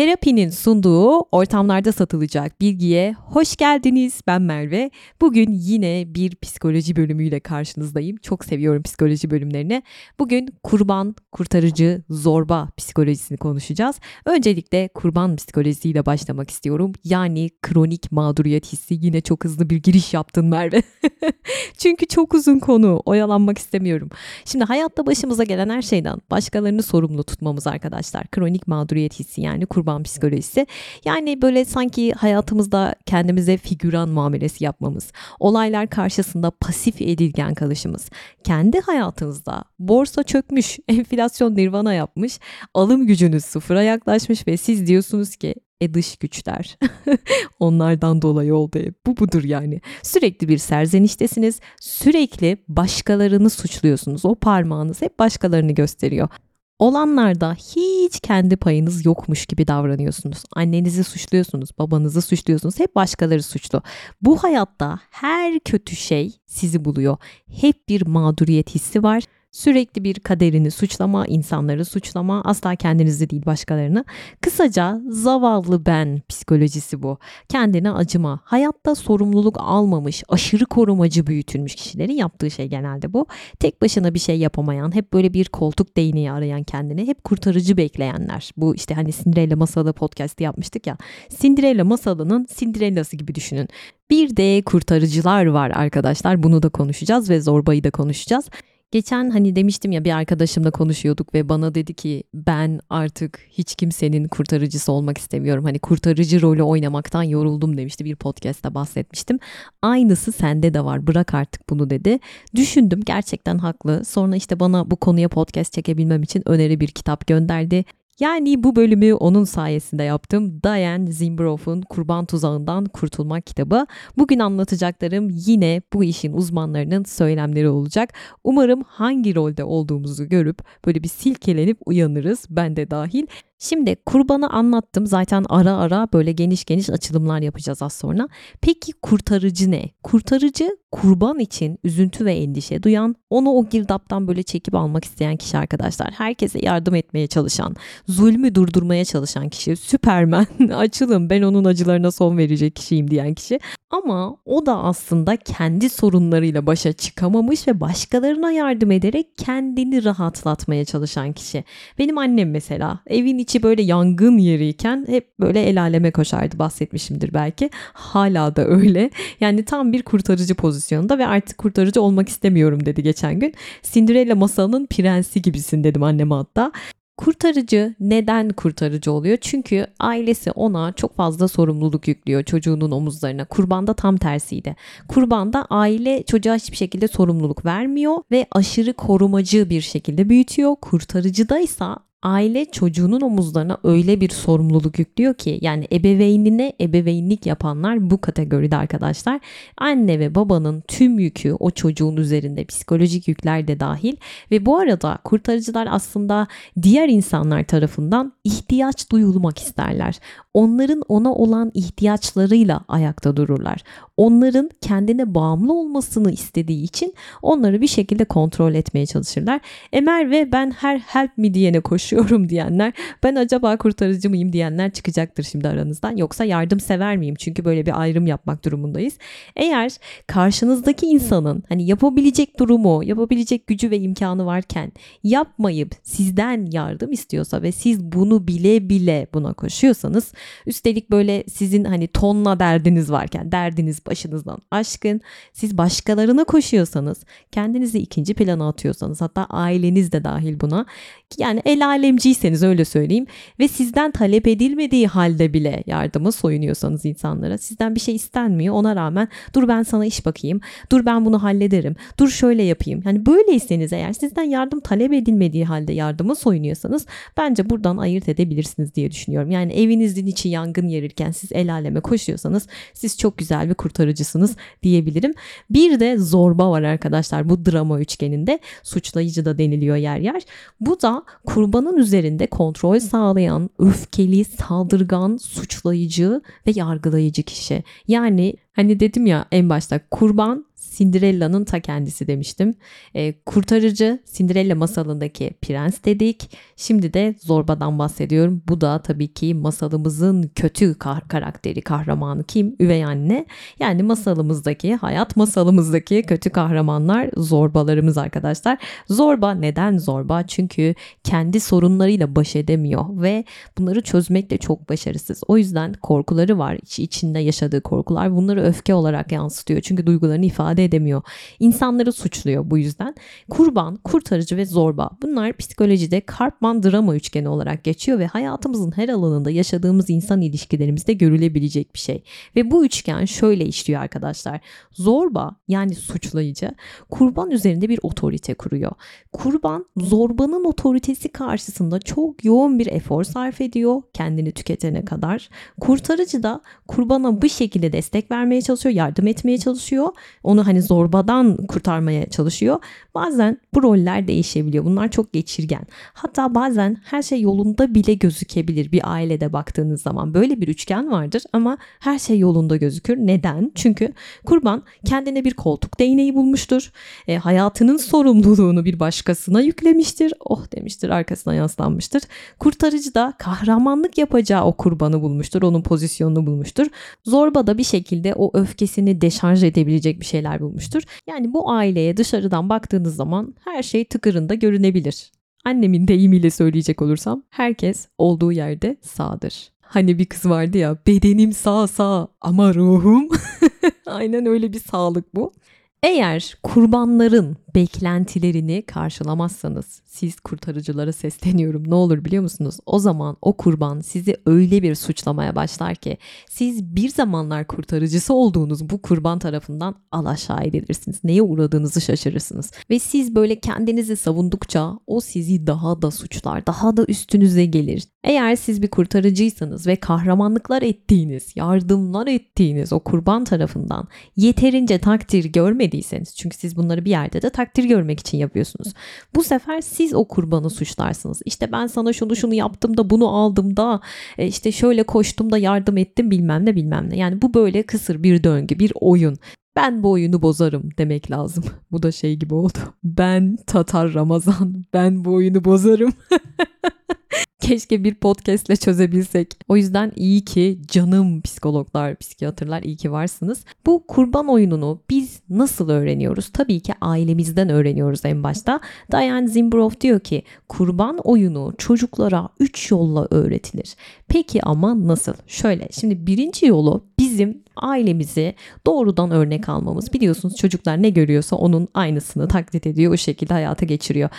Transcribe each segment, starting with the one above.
Terapinin sunduğu ortamlarda satılacak bilgiye hoş geldiniz. Ben Merve. Bugün yine bir psikoloji bölümüyle karşınızdayım. Çok seviyorum psikoloji bölümlerini. Bugün kurban, kurtarıcı, zorba psikolojisini konuşacağız. Öncelikle kurban psikolojisiyle başlamak istiyorum. Yani kronik mağduriyet hissi. Yine çok hızlı bir giriş yaptın Merve. Çünkü çok uzun konu. Oyalanmak istemiyorum. Şimdi hayatta başımıza gelen her şeyden başkalarını sorumlu tutmamız arkadaşlar. Kronik mağduriyet hissi yani kurban kurban psikolojisi. Yani böyle sanki hayatımızda kendimize figüran muamelesi yapmamız, olaylar karşısında pasif edilgen kalışımız, kendi hayatınızda borsa çökmüş, enflasyon nirvana yapmış, alım gücünüz sıfıra yaklaşmış ve siz diyorsunuz ki e dış güçler. Onlardan dolayı oldu. Bu budur yani. Sürekli bir serzeniştesiniz. Sürekli başkalarını suçluyorsunuz. O parmağınız hep başkalarını gösteriyor olanlarda hiç kendi payınız yokmuş gibi davranıyorsunuz. Annenizi suçluyorsunuz, babanızı suçluyorsunuz. Hep başkaları suçlu. Bu hayatta her kötü şey sizi buluyor. Hep bir mağduriyet hissi var Sürekli bir kaderini suçlama, insanları suçlama, asla kendinizi değil başkalarını. Kısaca zavallı ben psikolojisi bu. Kendine acıma, hayatta sorumluluk almamış, aşırı korumacı büyütülmüş kişilerin yaptığı şey genelde bu. Tek başına bir şey yapamayan, hep böyle bir koltuk değneği arayan kendini, hep kurtarıcı bekleyenler. Bu işte hani Cinderella masalı podcast'i yapmıştık ya. Cinderella masalının Cinderella'sı gibi düşünün. Bir de kurtarıcılar var arkadaşlar. Bunu da konuşacağız ve zorbayı da konuşacağız. Geçen hani demiştim ya bir arkadaşımla konuşuyorduk ve bana dedi ki ben artık hiç kimsenin kurtarıcısı olmak istemiyorum. Hani kurtarıcı rolü oynamaktan yoruldum demişti bir podcast'ta bahsetmiştim. Aynısı sende de var bırak artık bunu dedi. Düşündüm gerçekten haklı. Sonra işte bana bu konuya podcast çekebilmem için öneri bir kitap gönderdi. Yani bu bölümü onun sayesinde yaptım. Diane Zimbrow'un Kurban Tuzağından Kurtulmak kitabı. Bugün anlatacaklarım yine bu işin uzmanlarının söylemleri olacak. Umarım hangi rolde olduğumuzu görüp böyle bir silkelenip uyanırız ben de dahil. Şimdi kurbanı anlattım. Zaten ara ara böyle geniş geniş açılımlar yapacağız az sonra. Peki kurtarıcı ne? Kurtarıcı kurban için üzüntü ve endişe duyan, onu o girdaptan böyle çekip almak isteyen kişi arkadaşlar. Herkese yardım etmeye çalışan, zulmü durdurmaya çalışan kişi. Süpermen, açılın ben onun acılarına son verecek kişiyim diyen kişi. Ama o da aslında kendi sorunlarıyla başa çıkamamış ve başkalarına yardım ederek kendini rahatlatmaya çalışan kişi. Benim annem mesela evin içi böyle yangın yeriyken hep böyle el aleme koşardı bahsetmişimdir belki. Hala da öyle. Yani tam bir kurtarıcı pozisyonda ve artık kurtarıcı olmak istemiyorum dedi geçen gün. Cinderella masalının prensi gibisin dedim anneme hatta. Kurtarıcı neden kurtarıcı oluyor? Çünkü ailesi ona çok fazla sorumluluk yüklüyor çocuğunun omuzlarına. Kurbanda tam tersiydi. Kurbanda aile çocuğa hiçbir şekilde sorumluluk vermiyor ve aşırı korumacı bir şekilde büyütüyor. Kurtarıcıda ise aile çocuğunun omuzlarına öyle bir sorumluluk yüklüyor ki yani ebeveynine ebeveynlik yapanlar bu kategoride arkadaşlar. Anne ve babanın tüm yükü o çocuğun üzerinde psikolojik yükler de dahil ve bu arada kurtarıcılar aslında diğer insanlar tarafından ihtiyaç duyulmak isterler. Onların ona olan ihtiyaçlarıyla ayakta dururlar. Onların kendine bağımlı olmasını istediği için onları bir şekilde kontrol etmeye çalışırlar. Emer ve ben her help me diyene koşuyorum diyenler, ben acaba kurtarıcı mıyım diyenler çıkacaktır şimdi aranızdan. Yoksa yardım sever miyim? Çünkü böyle bir ayrım yapmak durumundayız. Eğer karşınızdaki insanın hani yapabilecek durumu, yapabilecek gücü ve imkanı varken yapmayıp sizden yardım istiyorsa ve siz bunu bile bile buna koşuyorsanız üstelik böyle sizin hani tonla derdiniz varken derdiniz başınızdan aşkın siz başkalarına koşuyorsanız kendinizi ikinci plana atıyorsanız hatta aileniz de dahil buna yani el alemciyseniz öyle söyleyeyim ve sizden talep edilmediği halde bile yardıma soyunuyorsanız insanlara sizden bir şey istenmiyor ona rağmen dur ben sana iş bakayım dur ben bunu hallederim dur şöyle yapayım yani böyleyseniz eğer sizden yardım talep edilmediği halde yardıma soyunuyorsanız bence buradan ayırt edebilirsiniz diye düşünüyorum. Yani evinizin içi yangın yerirken siz el aleme koşuyorsanız siz çok güzel bir kurtarıcısınız diyebilirim. Bir de zorba var arkadaşlar bu drama üçgeninde suçlayıcı da deniliyor yer yer. Bu da kurbanın üzerinde kontrol sağlayan, öfkeli, saldırgan, suçlayıcı ve yargılayıcı kişi. Yani hani dedim ya en başta kurban Cinderella'nın ta kendisi demiştim. E, kurtarıcı Cinderella masalındaki prens dedik. Şimdi de Zorba'dan bahsediyorum. Bu da tabii ki masalımızın kötü kar- karakteri, kahramanı kim? Üvey anne. Yani masalımızdaki, hayat masalımızdaki kötü kahramanlar zorbalarımız arkadaşlar. Zorba neden zorba? Çünkü kendi sorunlarıyla baş edemiyor ve bunları çözmekte çok başarısız. O yüzden korkuları var. İç, içinde yaşadığı korkular. Bunları öfke olarak yansıtıyor. Çünkü duygularını ifade edemiyor. İnsanları suçluyor bu yüzden. Kurban, kurtarıcı ve zorba. Bunlar psikolojide Karpman drama üçgeni olarak geçiyor ve hayatımızın her alanında yaşadığımız insan ilişkilerimizde görülebilecek bir şey. Ve bu üçgen şöyle işliyor arkadaşlar. Zorba yani suçlayıcı kurban üzerinde bir otorite kuruyor. Kurban zorbanın otoritesi karşısında çok yoğun bir efor sarf ediyor kendini tüketene kadar. Kurtarıcı da kurbana bu şekilde destek vermeye çalışıyor, yardım etmeye çalışıyor. Onu hani zorbadan kurtarmaya çalışıyor. Bazen bu roller değişebiliyor. Bunlar çok geçirgen. Hatta bazen her şey yolunda bile gözükebilir bir ailede baktığınız zaman. Böyle bir üçgen vardır ama her şey yolunda gözükür. Neden? Çünkü kurban kendine bir koltuk değneği bulmuştur. E, hayatının sorumluluğunu bir başkasına yüklemiştir. Oh demiştir arkasına yaslanmıştır. Kurtarıcı da kahramanlık yapacağı o kurbanı bulmuştur. Onun pozisyonunu bulmuştur. Zorba da bir şekilde o öfkesini deşarj edebilecek bir şeyler bulmuştur. Yani bu aileye dışarıdan baktığınız zaman her şey tıkırında görünebilir. Annemin deyimiyle söyleyecek olursam herkes olduğu yerde sağdır. Hani bir kız vardı ya bedenim sağ sağ ama ruhum. Aynen öyle bir sağlık bu. Eğer kurbanların beklentilerini karşılamazsanız siz kurtarıcılara sesleniyorum ne olur biliyor musunuz? O zaman o kurban sizi öyle bir suçlamaya başlar ki siz bir zamanlar kurtarıcısı olduğunuz bu kurban tarafından alaşağı edilirsiniz. Neye uğradığınızı şaşırırsınız. Ve siz böyle kendinizi savundukça o sizi daha da suçlar, daha da üstünüze gelir. Eğer siz bir kurtarıcıysanız ve kahramanlıklar ettiğiniz, yardımlar ettiğiniz o kurban tarafından yeterince takdir görmediyseniz çünkü siz bunları bir yerde de takdir görmek için yapıyorsunuz. Bu sefer siz o kurbanı suçlarsınız. İşte ben sana şunu şunu yaptım da bunu aldım da e, işte şöyle koştum da yardım ettim bilmem ne bilmem ne. Yani bu böyle kısır bir döngü, bir oyun. Ben bu oyunu bozarım demek lazım. Bu da şey gibi oldu. Ben Tatar Ramazan. Ben bu oyunu bozarım. Keşke bir podcastle çözebilsek. O yüzden iyi ki canım psikologlar, psikiyatrlar iyi ki varsınız. Bu kurban oyununu biz nasıl öğreniyoruz? Tabii ki ailemizden öğreniyoruz en başta. Diane Zimbroff diyor ki kurban oyunu çocuklara 3 yolla öğretilir. Peki ama nasıl? Şöyle şimdi birinci yolu bizim ailemizi doğrudan örnek almamız. Biliyorsunuz çocuklar ne görüyorsa onun aynısını taklit ediyor o şekilde hayata geçiriyor.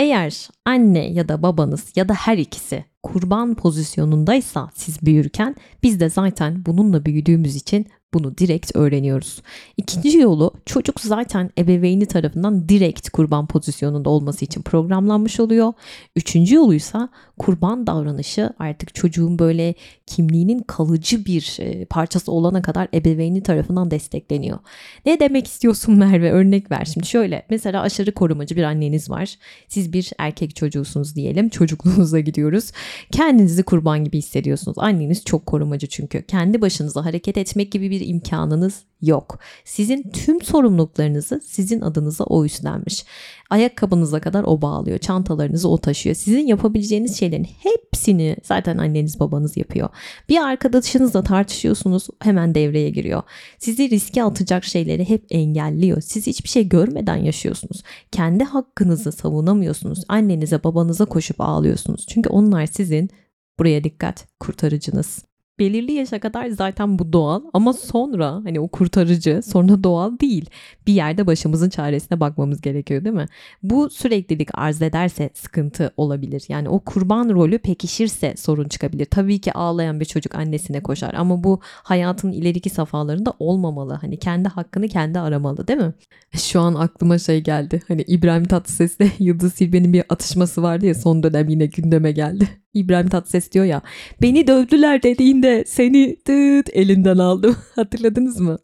Eğer anne ya da babanız ya da her ikisi kurban pozisyonundaysa siz büyürken biz de zaten bununla büyüdüğümüz için bunu direkt öğreniyoruz. İkinci yolu çocuk zaten ebeveyni tarafından direkt kurban pozisyonunda olması için programlanmış oluyor. Üçüncü yoluysa kurban davranışı artık çocuğun böyle kimliğinin kalıcı bir e, parçası olana kadar ebeveyni tarafından destekleniyor. Ne demek istiyorsun Merve? Örnek ver. Şimdi şöyle mesela aşırı korumacı bir anneniz var. Siz bir erkek çocuğusunuz diyelim. Çocukluğunuza gidiyoruz. Kendinizi kurban gibi hissediyorsunuz. Anneniz çok korumacı çünkü. Kendi başınıza hareket etmek gibi bir imkanınız yok. Sizin tüm sorumluluklarınızı sizin adınıza o üstlenmiş. Ayakkabınıza kadar o bağlıyor. Çantalarınızı o taşıyor. Sizin yapabileceğiniz şeylerin hepsini zaten anneniz babanız yapıyor. Bir arkadaşınızla tartışıyorsunuz hemen devreye giriyor. Sizi riske atacak şeyleri hep engelliyor. Siz hiçbir şey görmeden yaşıyorsunuz. Kendi hakkınızı savunamıyorsunuz. Annenize babanıza koşup ağlıyorsunuz. Çünkü onlar sizin buraya dikkat kurtarıcınız belirli yaşa kadar zaten bu doğal ama sonra hani o kurtarıcı sonra doğal değil. Bir yerde başımızın çaresine bakmamız gerekiyor değil mi? Bu süreklilik arz ederse sıkıntı olabilir. Yani o kurban rolü pekişirse sorun çıkabilir. Tabii ki ağlayan bir çocuk annesine koşar ama bu hayatın ileriki safhalarında olmamalı. Hani kendi hakkını kendi aramalı değil mi? Şu an aklıma şey geldi. Hani İbrahim Tatlıses'le Yıldız Silbe'nin bir atışması vardı ya son dönem yine gündeme geldi. İbrahim Tatlıses diyor ya beni dövdüler dediğinde seni tıt elinden aldım. Hatırladınız mı?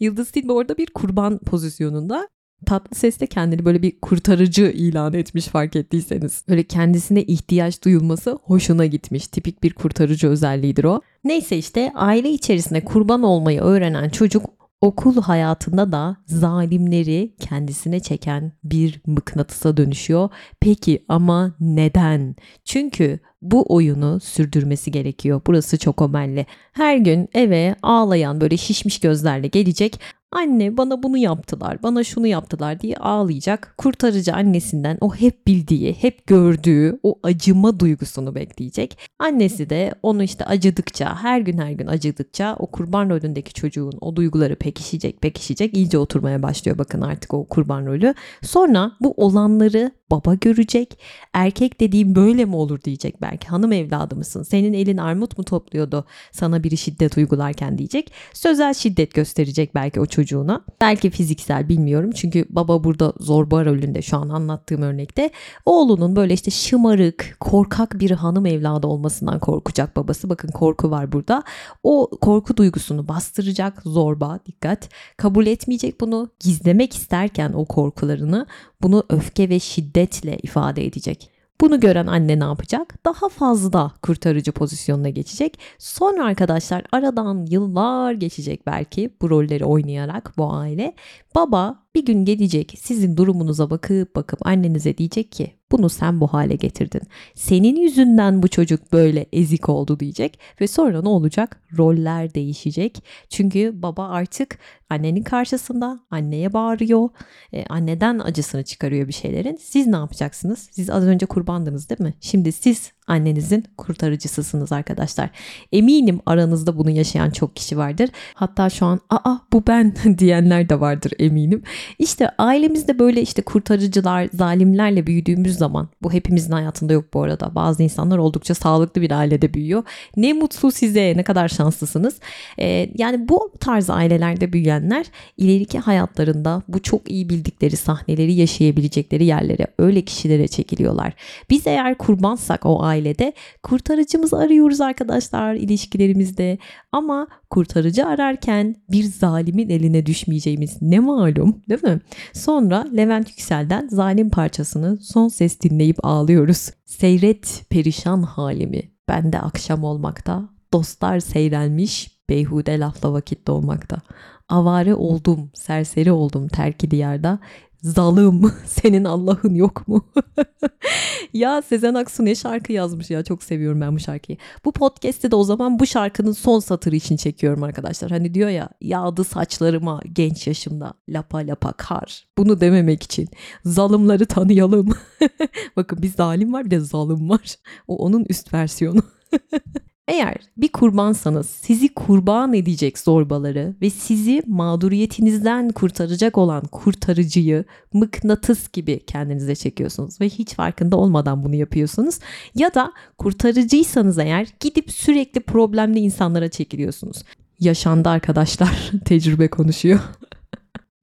Yıldız Tilbe orada bir kurban pozisyonunda. Tatlı ses de kendini böyle bir kurtarıcı ilan etmiş fark ettiyseniz. Böyle kendisine ihtiyaç duyulması hoşuna gitmiş. Tipik bir kurtarıcı özelliğidir o. Neyse işte aile içerisinde kurban olmayı öğrenen çocuk okul hayatında da zalimleri kendisine çeken bir mıknatısa dönüşüyor. Peki ama neden? Çünkü bu oyunu sürdürmesi gerekiyor. Burası çok omelli. Her gün eve ağlayan böyle şişmiş gözlerle gelecek anne bana bunu yaptılar, bana şunu yaptılar diye ağlayacak. Kurtarıcı annesinden o hep bildiği, hep gördüğü o acıma duygusunu bekleyecek. Annesi de onu işte acıdıkça, her gün her gün acıdıkça o kurban rolündeki çocuğun o duyguları pekişecek, pekişecek, iyice oturmaya başlıyor bakın artık o kurban rolü. Sonra bu olanları baba görecek. Erkek dediğim böyle mi olur diyecek belki. Hanım evladı mısın? Senin elin armut mu topluyordu sana biri şiddet uygularken diyecek. Sözel şiddet gösterecek belki o çocuğuna. Belki fiziksel bilmiyorum. Çünkü baba burada zorba rolünde şu an anlattığım örnekte. Oğlunun böyle işte şımarık, korkak bir hanım evladı olmasından korkacak babası. Bakın korku var burada. O korku duygusunu bastıracak zorba dikkat. Kabul etmeyecek bunu. Gizlemek isterken o korkularını bunu öfke ve şiddetle ifade edecek. Bunu gören anne ne yapacak? Daha fazla kurtarıcı pozisyonuna geçecek. Sonra arkadaşlar aradan yıllar geçecek belki bu rolleri oynayarak bu aile. Baba bir gün gelecek sizin durumunuza bakıp bakıp annenize diyecek ki bunu sen bu hale getirdin. Senin yüzünden bu çocuk böyle ezik oldu diyecek ve sonra ne olacak? Roller değişecek. Çünkü baba artık annenin karşısında anneye bağırıyor. E, anneden acısını çıkarıyor bir şeylerin. Siz ne yapacaksınız? Siz az önce kurbandınız değil mi? Şimdi siz annenizin kurtarıcısısınız arkadaşlar. Eminim aranızda bunu yaşayan çok kişi vardır. Hatta şu an aa bu ben diyenler de vardır eminim. İşte ailemizde böyle işte kurtarıcılar, zalimlerle büyüdüğümüz zaman bu hepimizin hayatında yok bu arada. Bazı insanlar oldukça sağlıklı bir ailede büyüyor. Ne mutlu size, ne kadar şanslısınız. Ee, yani bu tarz ailelerde büyüyenler ileriki hayatlarında bu çok iyi bildikleri sahneleri yaşayabilecekleri yerlere, öyle kişilere çekiliyorlar. Biz eğer kurbansak o ailede kurtarıcımızı arıyoruz arkadaşlar ilişkilerimizde. Ama kurtarıcı ararken bir zalimin eline düşmeyeceğimiz ne malum değil mi? Sonra Levent Yüksel'den zalim parçasını son ses dinleyip ağlıyoruz. Seyret perişan halimi. Ben de akşam olmakta, dostlar seyrelmiş, beyhude lafla vakit dolmakta. Avare oldum, serseri oldum terk diyarda. Zalım senin Allah'ın yok mu? ya Sezen Aksu ne şarkı yazmış ya çok seviyorum ben bu şarkıyı. Bu podcast'te de o zaman bu şarkının son satırı için çekiyorum arkadaşlar. Hani diyor ya yağdı saçlarıma genç yaşımda lapa lapa kar. Bunu dememek için zalımları tanıyalım. Bakın bir zalim var bir de zalim var. O onun üst versiyonu. Eğer bir kurbansanız sizi kurban edecek zorbaları ve sizi mağduriyetinizden kurtaracak olan kurtarıcıyı mıknatıs gibi kendinize çekiyorsunuz ve hiç farkında olmadan bunu yapıyorsunuz. Ya da kurtarıcıysanız eğer gidip sürekli problemli insanlara çekiliyorsunuz. Yaşandı arkadaşlar tecrübe konuşuyor.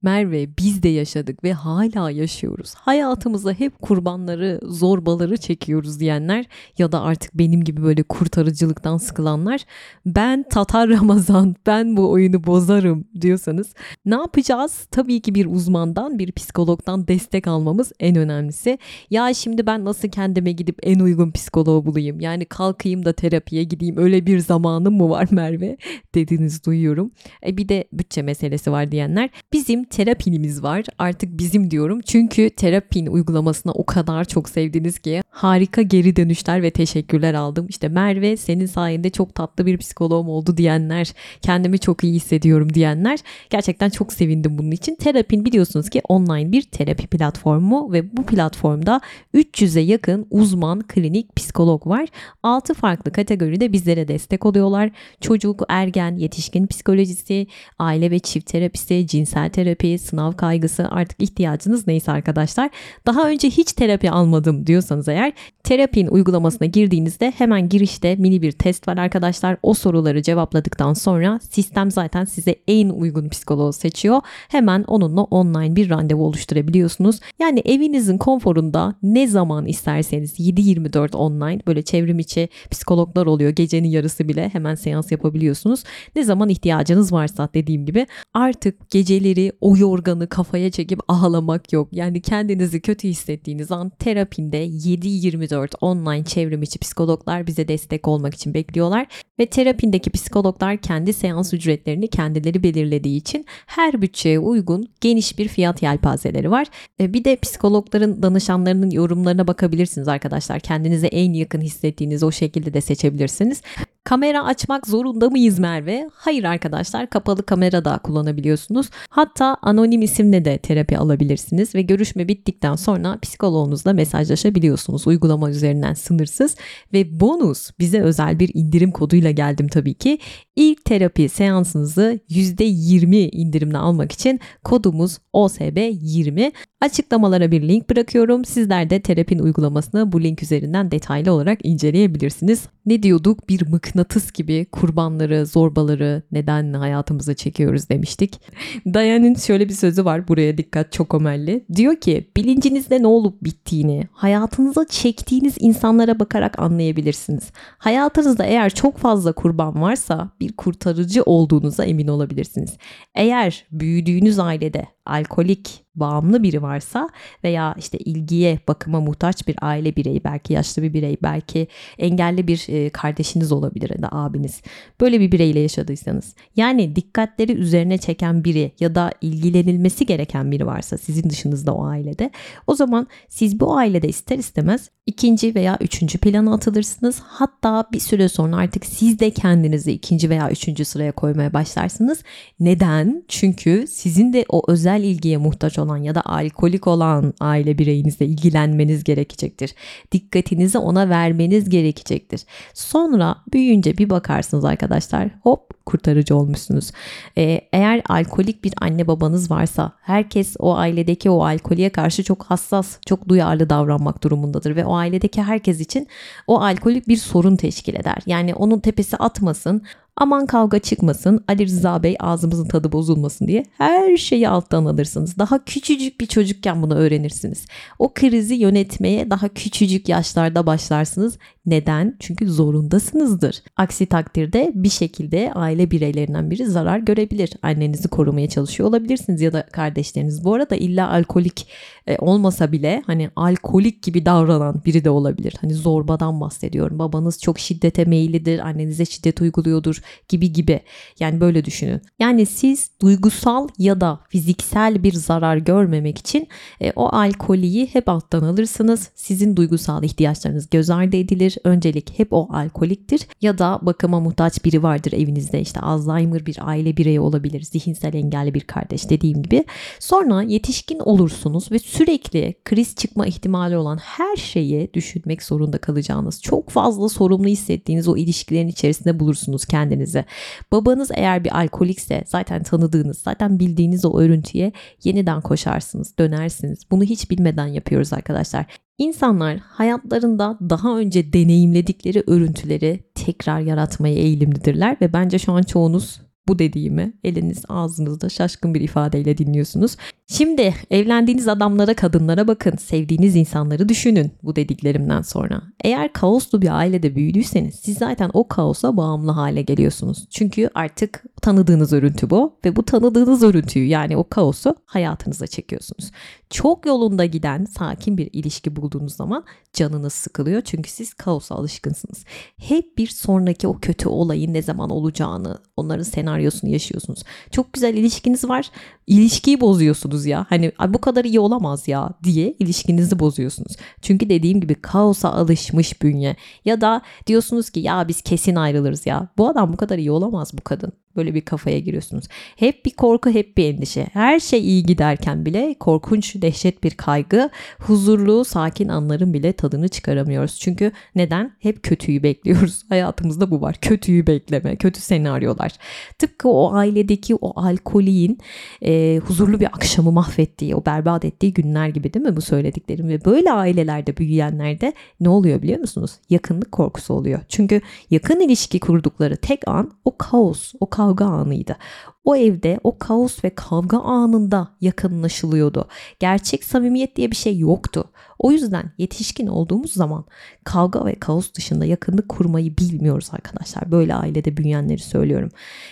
Merve biz de yaşadık ve hala yaşıyoruz. Hayatımızda hep kurbanları, zorbaları çekiyoruz diyenler ya da artık benim gibi böyle kurtarıcılıktan sıkılanlar ben Tatar Ramazan, ben bu oyunu bozarım diyorsanız ne yapacağız? Tabii ki bir uzmandan, bir psikologdan destek almamız en önemlisi. Ya şimdi ben nasıl kendime gidip en uygun psikoloğu bulayım? Yani kalkayım da terapiye gideyim öyle bir zamanım mı var Merve? Dediniz duyuyorum. E bir de bütçe meselesi var diyenler. Bizim terapinimiz var. Artık bizim diyorum. Çünkü terapin uygulamasına o kadar çok sevdiniz ki harika geri dönüşler ve teşekkürler aldım. İşte Merve senin sayende çok tatlı bir psikoloğum oldu diyenler, kendimi çok iyi hissediyorum diyenler. Gerçekten çok sevindim bunun için. Terapin biliyorsunuz ki online bir terapi platformu ve bu platformda 300'e yakın uzman klinik psikolog var. 6 farklı kategoride bizlere destek oluyorlar. Çocuk, ergen, yetişkin psikolojisi, aile ve çift terapisi, cinsel terapi, terapi, sınav kaygısı artık ihtiyacınız neyse arkadaşlar. Daha önce hiç terapi almadım diyorsanız eğer terapin uygulamasına girdiğinizde hemen girişte mini bir test var arkadaşlar. O soruları cevapladıktan sonra sistem zaten size en uygun psikoloğu seçiyor. Hemen onunla online bir randevu oluşturabiliyorsunuz. Yani evinizin konforunda ne zaman isterseniz 7-24 online böyle çevrim içi psikologlar oluyor. Gecenin yarısı bile hemen seans yapabiliyorsunuz. Ne zaman ihtiyacınız varsa dediğim gibi artık geceleri o o yorganı kafaya çekip ağlamak yok. Yani kendinizi kötü hissettiğiniz an terapinde 7-24 online çevrim içi psikologlar bize destek olmak için bekliyorlar. Ve terapindeki psikologlar kendi seans ücretlerini kendileri belirlediği için her bütçeye uygun geniş bir fiyat yelpazeleri var. E, bir de psikologların danışanlarının yorumlarına bakabilirsiniz arkadaşlar. Kendinize en yakın hissettiğiniz o şekilde de seçebilirsiniz. Kamera açmak zorunda mıyız Merve? Hayır arkadaşlar kapalı kamera da kullanabiliyorsunuz. Hatta anonim isimle de terapi alabilirsiniz ve görüşme bittikten sonra psikoloğunuzla mesajlaşabiliyorsunuz uygulama üzerinden sınırsız ve bonus bize özel bir indirim koduyla geldim tabii ki. İlk terapi seansınızı %20 indirimle almak için kodumuz OSB20. Açıklamalara bir link bırakıyorum. Sizler de terapin uygulamasını bu link üzerinden detaylı olarak inceleyebilirsiniz. Ne diyorduk? Bir mıknatıs gibi kurbanları, zorbaları neden hayatımıza çekiyoruz demiştik. Diane'in şöyle bir sözü var buraya dikkat çok ömelli. Diyor ki bilincinizde ne olup bittiğini hayatınıza çektiğiniz insanlara bakarak anlayabilirsiniz. Hayatınızda eğer çok fazla kurban varsa bir kurtarıcı olduğunuza emin olabilirsiniz. Eğer büyüdüğünüz ailede alkolik, bağımlı biri varsa veya işte ilgiye, bakıma muhtaç bir aile bireyi, belki yaşlı bir birey, belki engelli bir e, kardeşiniz olabilir ya da abiniz. Böyle bir bireyle yaşadıysanız. Yani dikkatleri üzerine çeken biri ya da ilgilenilmesi gereken biri varsa sizin dışınızda o ailede o zaman siz bu ailede ister istemez ikinci veya üçüncü plana atılırsınız. Hatta bir süre sonra artık siz de kendinizi ikinci veya üçüncü sıraya koymaya başlarsınız. Neden? Çünkü sizin de o özel ilgiye muhtaç olan ya da alkolik olan aile bireyinizle ilgilenmeniz gerekecektir. Dikkatinizi ona vermeniz gerekecektir. Sonra büyüyünce bir bakarsınız arkadaşlar hop kurtarıcı olmuşsunuz. Ee, eğer alkolik bir anne babanız varsa herkes o ailedeki o alkoliye karşı çok hassas, çok duyarlı davranmak durumundadır ve o ailedeki herkes için o alkolik bir sorun teşkil eder. Yani onun tepesi atmasın, Aman kavga çıkmasın, Ali Rıza Bey ağzımızın tadı bozulmasın diye her şeyi alttan alırsınız. Daha küçücük bir çocukken bunu öğrenirsiniz. O krizi yönetmeye daha küçücük yaşlarda başlarsınız. Neden? Çünkü zorundasınızdır. Aksi takdirde bir şekilde aile bireylerinden biri zarar görebilir. Annenizi korumaya çalışıyor olabilirsiniz ya da kardeşleriniz. Bu arada illa alkolik e, olmasa bile hani alkolik gibi davranan biri de olabilir. Hani zorbadan bahsediyorum. Babanız çok şiddete meyillidir, annenize şiddet uyguluyordur gibi gibi. Yani böyle düşünün. Yani siz duygusal ya da fiziksel bir zarar görmemek için e, o alkoliyi hep alttan alırsınız. Sizin duygusal ihtiyaçlarınız göz ardı edilir. Öncelik hep o alkoliktir ya da bakıma muhtaç biri vardır evinizde. İşte Alzheimer bir aile bireyi olabilir. Zihinsel engelli bir kardeş dediğim gibi. Sonra yetişkin olursunuz ve sürekli kriz çıkma ihtimali olan her şeyi düşünmek zorunda kalacağınız, çok fazla sorumlu hissettiğiniz o ilişkilerin içerisinde bulursunuz kendinizi. Babanız eğer bir alkolikse zaten tanıdığınız, zaten bildiğiniz o örüntüye yeniden koşarsınız, dönersiniz. Bunu hiç bilmeden yapıyoruz arkadaşlar. İnsanlar hayatlarında daha önce deneyimledikleri örüntüleri tekrar yaratmaya eğilimlidirler ve bence şu an çoğunuz bu dediğimi eliniz ağzınızda şaşkın bir ifadeyle dinliyorsunuz. Şimdi evlendiğiniz adamlara, kadınlara bakın. Sevdiğiniz insanları düşünün bu dediklerimden sonra. Eğer kaoslu bir ailede büyüdüyseniz siz zaten o kaosa bağımlı hale geliyorsunuz. Çünkü artık tanıdığınız örüntü bu ve bu tanıdığınız örüntüyü yani o kaosu hayatınıza çekiyorsunuz. Çok yolunda giden sakin bir ilişki bulduğunuz zaman canınız sıkılıyor çünkü siz kaosa alışkınsınız. Hep bir sonraki o kötü olayın ne zaman olacağını, onların senaryosunu yaşıyorsunuz. Çok güzel ilişkiniz var. İlişkiyi bozuyorsunuz ya. Hani bu kadar iyi olamaz ya diye ilişkinizi bozuyorsunuz. Çünkü dediğim gibi kaosa alışmış bünye. Ya da diyorsunuz ki ya biz kesin ayrılırız ya. Bu adam bu kadar iyi olamaz bu kadın. Böyle bir kafaya giriyorsunuz. Hep bir korku, hep bir endişe. Her şey iyi giderken bile korkunç, dehşet bir kaygı, huzurlu, sakin anların bile tadını çıkaramıyoruz. Çünkü neden? Hep kötüyü bekliyoruz. Hayatımızda bu var. Kötüyü bekleme, kötü senaryolar. Tıpkı o ailedeki o alkolin e, huzurlu bir akşamı mahvettiği, o berbat ettiği günler gibi değil mi bu söylediklerim? Ve böyle ailelerde büyüyenlerde ne oluyor biliyor musunuz? Yakınlık korkusu oluyor. Çünkü yakın ilişki kurdukları tek an o kaos, o kavga anıydı. O evde o kaos ve kavga anında yakınlaşılıyordu. Gerçek samimiyet diye bir şey yoktu. O yüzden yetişkin olduğumuz zaman kavga ve kaos dışında yakınlık kurmayı bilmiyoruz arkadaşlar. Böyle ailede büyüyenleri söylüyorum.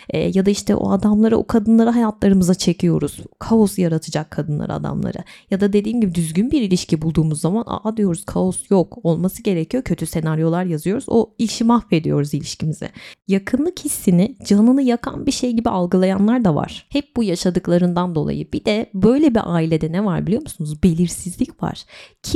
E, ya da işte o adamları o kadınları hayatlarımıza çekiyoruz. Kaos yaratacak kadınları adamları. Ya da dediğim gibi düzgün bir ilişki bulduğumuz zaman aa diyoruz kaos yok olması gerekiyor. Kötü senaryolar yazıyoruz. O işi mahvediyoruz ilişkimizi. Yakınlık hissini canını yakan bir şey gibi algılayanlar da var. Hep bu yaşadıklarından dolayı. Bir de böyle bir ailede ne var biliyor musunuz? Belirsizlik var.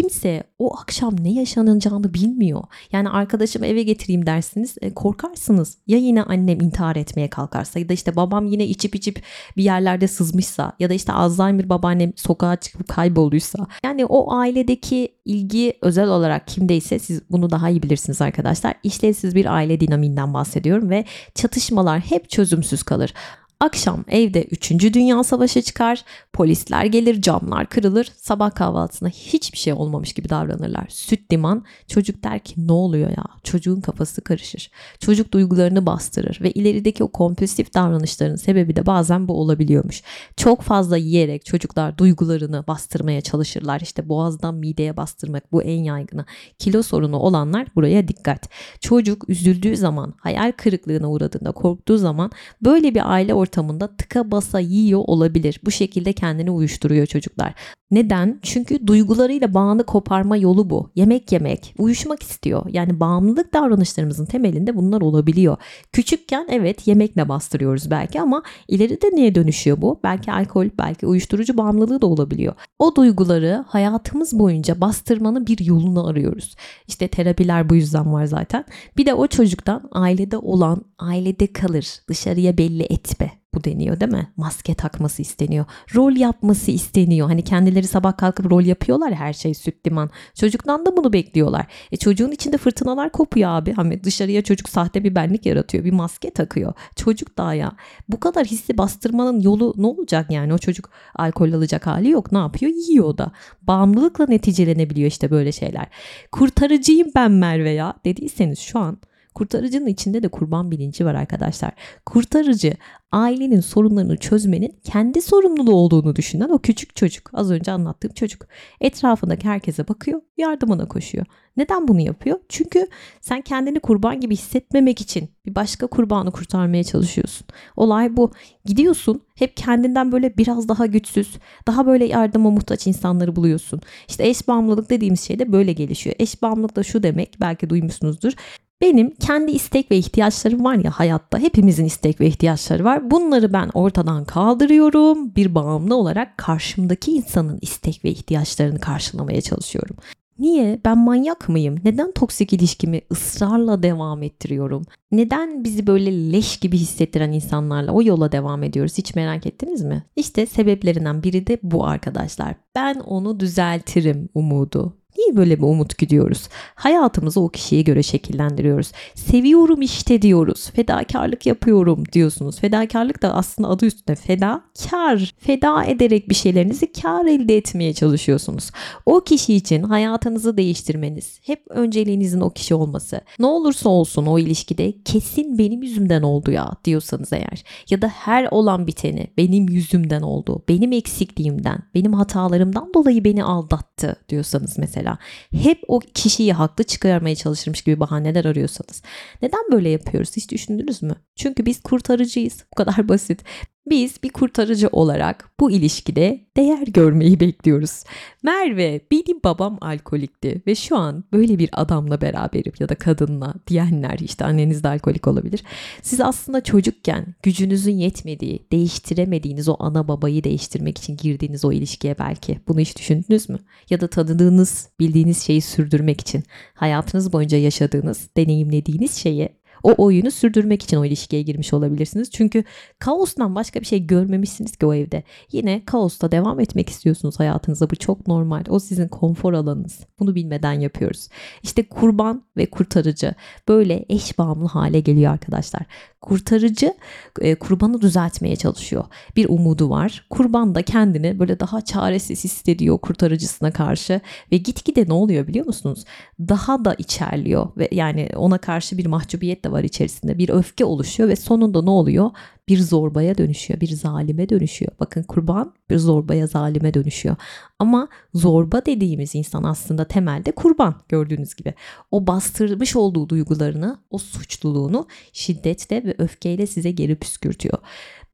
Kimse o akşam ne yaşanacağını bilmiyor. Yani arkadaşım eve getireyim dersiniz e, korkarsınız. Ya yine annem intihar etmeye kalkarsa ya da işte babam yine içip içip bir yerlerde sızmışsa ya da işte Alzheimer babaannem sokağa çıkıp kaybolduysa. Yani o ailedeki ilgi özel olarak kimdeyse siz bunu daha iyi bilirsiniz arkadaşlar. İşlevsiz bir aile dinamiğinden bahsediyorum ve çatışmalar hep çözümsüz kalır. Akşam evde 3. Dünya Savaşı çıkar, polisler gelir, camlar kırılır, sabah kahvaltısında hiçbir şey olmamış gibi davranırlar. Süt liman, çocuk der ki ne oluyor ya? Çocuğun kafası karışır. Çocuk duygularını bastırır ve ilerideki o kompulsif davranışların sebebi de bazen bu olabiliyormuş. Çok fazla yiyerek çocuklar duygularını bastırmaya çalışırlar. İşte boğazdan mideye bastırmak bu en yaygını. Kilo sorunu olanlar buraya dikkat. Çocuk üzüldüğü zaman, hayal kırıklığına uğradığında, korktuğu zaman böyle bir aile ortamında tıka basa yiyor olabilir. Bu şekilde kendini uyuşturuyor çocuklar. Neden? Çünkü duygularıyla bağını koparma yolu bu. Yemek yemek, uyuşmak istiyor. Yani bağımlılık davranışlarımızın temelinde bunlar olabiliyor. Küçükken evet yemekle bastırıyoruz belki ama ileride neye dönüşüyor bu? Belki alkol, belki uyuşturucu bağımlılığı da olabiliyor. O duyguları hayatımız boyunca bastırmanın bir yolunu arıyoruz. İşte terapiler bu yüzden var zaten. Bir de o çocuktan ailede olan ailede kalır, dışarıya belli etme bu deniyor değil mi? Maske takması isteniyor. Rol yapması isteniyor. Hani kendileri sabah kalkıp rol yapıyorlar her şey süt liman. Çocuktan da bunu bekliyorlar. E çocuğun içinde fırtınalar kopuyor abi. Hani dışarıya çocuk sahte bir benlik yaratıyor. Bir maske takıyor. Çocuk daha ya. Bu kadar hissi bastırmanın yolu ne olacak yani? O çocuk alkol alacak hali yok. Ne yapıyor? Yiyor da. Bağımlılıkla neticelenebiliyor işte böyle şeyler. Kurtarıcıyım ben Merve ya dediyseniz şu an Kurtarıcının içinde de kurban bilinci var arkadaşlar. Kurtarıcı ailenin sorunlarını çözmenin kendi sorumluluğu olduğunu düşünen o küçük çocuk. Az önce anlattığım çocuk. Etrafındaki herkese bakıyor, yardımına koşuyor. Neden bunu yapıyor? Çünkü sen kendini kurban gibi hissetmemek için bir başka kurbanı kurtarmaya çalışıyorsun. Olay bu. Gidiyorsun hep kendinden böyle biraz daha güçsüz, daha böyle yardıma muhtaç insanları buluyorsun. İşte eş bağımlılık dediğimiz şey de böyle gelişiyor. Eş bağımlılık da şu demek belki duymuşsunuzdur. Benim kendi istek ve ihtiyaçlarım var ya hayatta hepimizin istek ve ihtiyaçları var. Bunları ben ortadan kaldırıyorum. Bir bağımlı olarak karşımdaki insanın istek ve ihtiyaçlarını karşılamaya çalışıyorum. Niye? Ben manyak mıyım? Neden toksik ilişkimi ısrarla devam ettiriyorum? Neden bizi böyle leş gibi hissettiren insanlarla o yola devam ediyoruz? Hiç merak ettiniz mi? İşte sebeplerinden biri de bu arkadaşlar. Ben onu düzeltirim umudu. Niye böyle bir umut gidiyoruz? Hayatımızı o kişiye göre şekillendiriyoruz. Seviyorum işte diyoruz. Fedakarlık yapıyorum diyorsunuz. Fedakarlık da aslında adı üstünde feda, kar. Feda ederek bir şeylerinizi kar elde etmeye çalışıyorsunuz. O kişi için hayatınızı değiştirmeniz, hep önceliğinizin o kişi olması. Ne olursa olsun o ilişkide kesin benim yüzümden oldu ya diyorsanız eğer ya da her olan biteni benim yüzümden oldu, benim eksikliğimden, benim hatalarımdan dolayı beni aldattı diyorsanız mesela mesela. Hep o kişiyi haklı çıkarmaya çalışırmış gibi bahaneler arıyorsanız. Neden böyle yapıyoruz hiç düşündünüz mü? Çünkü biz kurtarıcıyız. Bu kadar basit. Biz bir kurtarıcı olarak bu ilişkide değer görmeyi bekliyoruz. Merve benim babam alkolikti ve şu an böyle bir adamla beraberim ya da kadınla diyenler işte anneniz de alkolik olabilir. Siz aslında çocukken gücünüzün yetmediği, değiştiremediğiniz o ana babayı değiştirmek için girdiğiniz o ilişkiye belki bunu hiç düşündünüz mü? Ya da tanıdığınız, bildiğiniz şeyi sürdürmek için hayatınız boyunca yaşadığınız, deneyimlediğiniz şeyi o oyunu sürdürmek için o ilişkiye girmiş olabilirsiniz. Çünkü kaostan başka bir şey görmemişsiniz ki o evde. Yine kaosta devam etmek istiyorsunuz hayatınıza. Bu çok normal. O sizin konfor alanınız. Bunu bilmeden yapıyoruz. İşte kurban ve kurtarıcı böyle eş bağımlı hale geliyor arkadaşlar. Kurtarıcı e, kurbanı düzeltmeye çalışıyor. Bir umudu var. Kurban da kendini böyle daha çaresiz hissediyor kurtarıcısına karşı ve gitgide ne oluyor biliyor musunuz? Daha da içerliyor ve yani ona karşı bir mahcubiyet de var içerisinde. Bir öfke oluşuyor ve sonunda ne oluyor? Bir zorbaya dönüşüyor, bir zalime dönüşüyor. Bakın kurban bir zorbaya, zalime dönüşüyor. Ama zorba dediğimiz insan aslında temelde kurban gördüğünüz gibi. O bastırmış olduğu duygularını, o suçluluğunu şiddetle ve öfkeyle size geri püskürtüyor.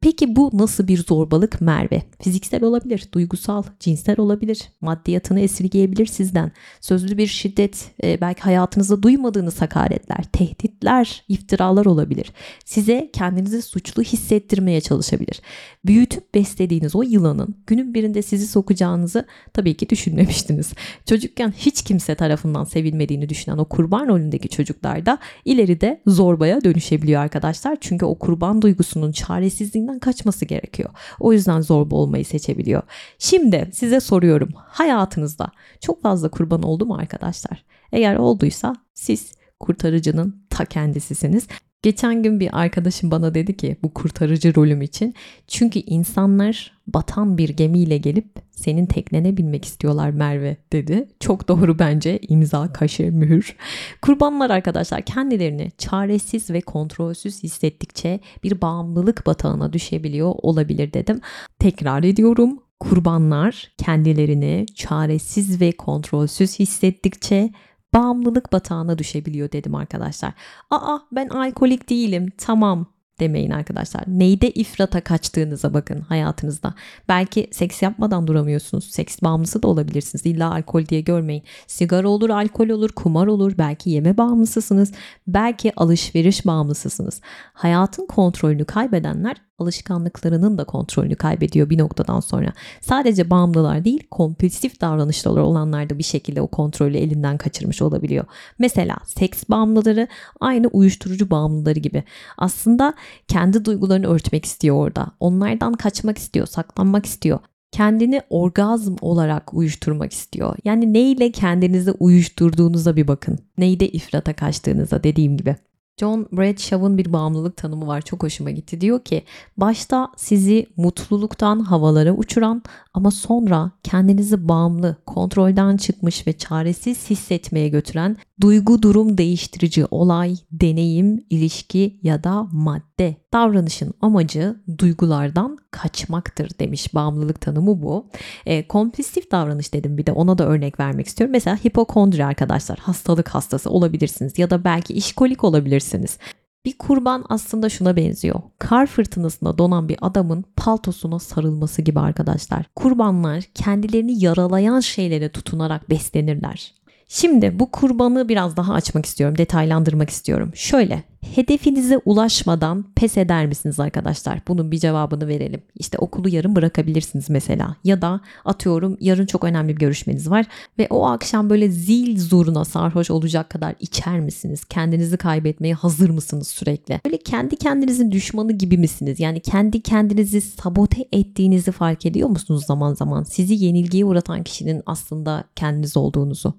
Peki bu nasıl bir zorbalık Merve? Fiziksel olabilir, duygusal, cinsel olabilir, maddiyatını esirgeyebilir sizden. Sözlü bir şiddet, e, belki hayatınızda duymadığınız hakaretler, tehditler, iftiralar olabilir. Size kendinizi suçlu hissettirmeye çalışabilir. Büyütüp beslediğiniz o yılanın günün birinde sizi sokacağınızı tabii ki düşünmemiştiniz. Çocukken hiç kimse tarafından sevilmediğini düşünen o kurban rolündeki çocuklar da ileride zorbaya dönüşebiliyor arkadaşlar. Çünkü o kurban duygusunun çaresizliğinden içinden kaçması gerekiyor. O yüzden zorba olmayı seçebiliyor. Şimdi size soruyorum. Hayatınızda çok fazla kurban oldu mu arkadaşlar? Eğer olduysa siz kurtarıcının ta kendisisiniz. Geçen gün bir arkadaşım bana dedi ki bu kurtarıcı rolüm için. Çünkü insanlar batan bir gemiyle gelip senin teknene binmek istiyorlar Merve dedi. Çok doğru bence imza, kaşı, mühür. Kurbanlar arkadaşlar kendilerini çaresiz ve kontrolsüz hissettikçe bir bağımlılık batağına düşebiliyor olabilir dedim. Tekrar ediyorum. Kurbanlar kendilerini çaresiz ve kontrolsüz hissettikçe bağımlılık batağına düşebiliyor dedim arkadaşlar. Aa ben alkolik değilim tamam demeyin arkadaşlar. Neyde ifrata kaçtığınıza bakın hayatınızda. Belki seks yapmadan duramıyorsunuz. Seks bağımlısı da olabilirsiniz. İlla alkol diye görmeyin. Sigara olur, alkol olur, kumar olur. Belki yeme bağımlısısınız. Belki alışveriş bağımlısısınız. Hayatın kontrolünü kaybedenler alışkanlıklarının da kontrolünü kaybediyor bir noktadan sonra. Sadece bağımlılar değil, kompulsif davranışlar olanlar da bir şekilde o kontrolü elinden kaçırmış olabiliyor. Mesela seks bağımlıları aynı uyuşturucu bağımlıları gibi. Aslında kendi duygularını örtmek istiyor orada. Onlardan kaçmak istiyor, saklanmak istiyor kendini orgazm olarak uyuşturmak istiyor. Yani neyle kendinizi uyuşturduğunuza bir bakın. Neyde ifrata kaçtığınıza dediğim gibi. John Bradshaw'ın bir bağımlılık tanımı var. Çok hoşuma gitti. Diyor ki başta sizi mutluluktan havalara uçuran ama sonra kendinizi bağımlı, kontrolden çıkmış ve çaresiz hissetmeye götüren duygu durum değiştirici olay, deneyim, ilişki ya da madde. Davranışın amacı duygulardan kaçmaktır demiş bağımlılık tanımı bu. E, kompulsif davranış dedim bir de ona da örnek vermek istiyorum. Mesela hipokondri arkadaşlar hastalık hastası olabilirsiniz ya da belki işkolik olabilirsiniz. Bir kurban aslında şuna benziyor. Kar fırtınasında donan bir adamın paltosuna sarılması gibi arkadaşlar. Kurbanlar kendilerini yaralayan şeylere tutunarak beslenirler. Şimdi bu kurbanı biraz daha açmak istiyorum, detaylandırmak istiyorum. Şöyle, hedefinize ulaşmadan pes eder misiniz arkadaşlar? Bunun bir cevabını verelim. İşte okulu yarın bırakabilirsiniz mesela. Ya da atıyorum yarın çok önemli bir görüşmeniz var ve o akşam böyle zil zuruna sarhoş olacak kadar içer misiniz? Kendinizi kaybetmeye hazır mısınız sürekli? Böyle kendi kendinizin düşmanı gibi misiniz? Yani kendi kendinizi sabote ettiğinizi fark ediyor musunuz zaman zaman? Sizi yenilgiye uğratan kişinin aslında kendiniz olduğunuzu.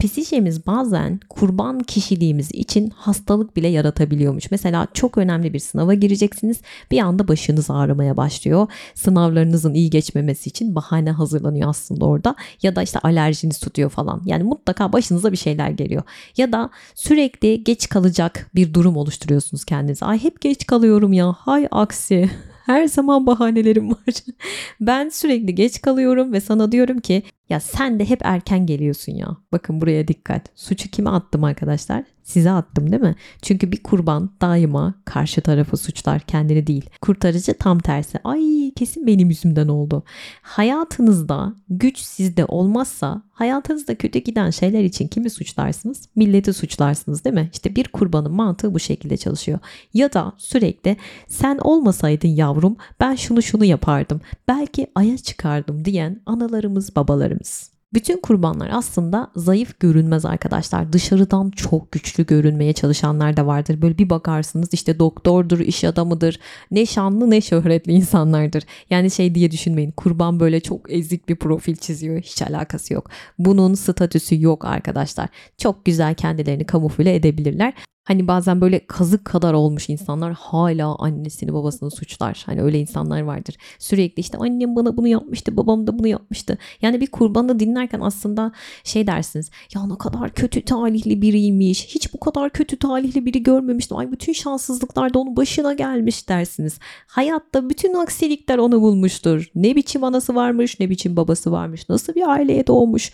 Psişemiz bazen kurban kişiliğimiz için hastalık bile yaratabiliyormuş. Mesela çok önemli bir sınava gireceksiniz. Bir anda başınız ağrımaya başlıyor. Sınavlarınızın iyi geçmemesi için bahane hazırlanıyor aslında orada. Ya da işte alerjiniz tutuyor falan. Yani mutlaka başınıza bir şeyler geliyor. Ya da sürekli geç kalacak bir durum oluşturuyorsunuz kendinize. Ay hep geç kalıyorum ya. Hay aksi. Her zaman bahanelerim var. ben sürekli geç kalıyorum ve sana diyorum ki ya sen de hep erken geliyorsun ya. Bakın buraya dikkat. Suçu kime attım arkadaşlar? Size attım değil mi? Çünkü bir kurban daima karşı tarafı suçlar kendini değil. Kurtarıcı tam tersi. Ay kesin benim yüzümden oldu. Hayatınızda güç sizde olmazsa hayatınızda kötü giden şeyler için kimi suçlarsınız? Milleti suçlarsınız değil mi? İşte bir kurbanın mantığı bu şekilde çalışıyor. Ya da sürekli sen olmasaydın yavrum ben şunu şunu yapardım. Belki aya çıkardım diyen analarımız babalarımız. Bütün kurbanlar aslında zayıf görünmez arkadaşlar. Dışarıdan çok güçlü görünmeye çalışanlar da vardır. Böyle bir bakarsınız işte doktordur, iş adamıdır. Ne şanlı ne şöhretli insanlardır. Yani şey diye düşünmeyin. Kurban böyle çok ezik bir profil çiziyor. Hiç alakası yok. Bunun statüsü yok arkadaşlar. Çok güzel kendilerini kamufle edebilirler. Hani bazen böyle kazık kadar olmuş insanlar hala annesini babasını suçlar. Hani öyle insanlar vardır. Sürekli işte annem bana bunu yapmıştı, babam da bunu yapmıştı. Yani bir kurbanı dinlerken aslında şey dersiniz. Ya ne kadar kötü talihli biriymiş. Hiç bu kadar kötü talihli biri görmemiştim. Ay bütün şanssızlıklar da onun başına gelmiş dersiniz. Hayatta bütün aksilikler onu bulmuştur. Ne biçim anası varmış, ne biçim babası varmış. Nasıl bir aileye doğmuş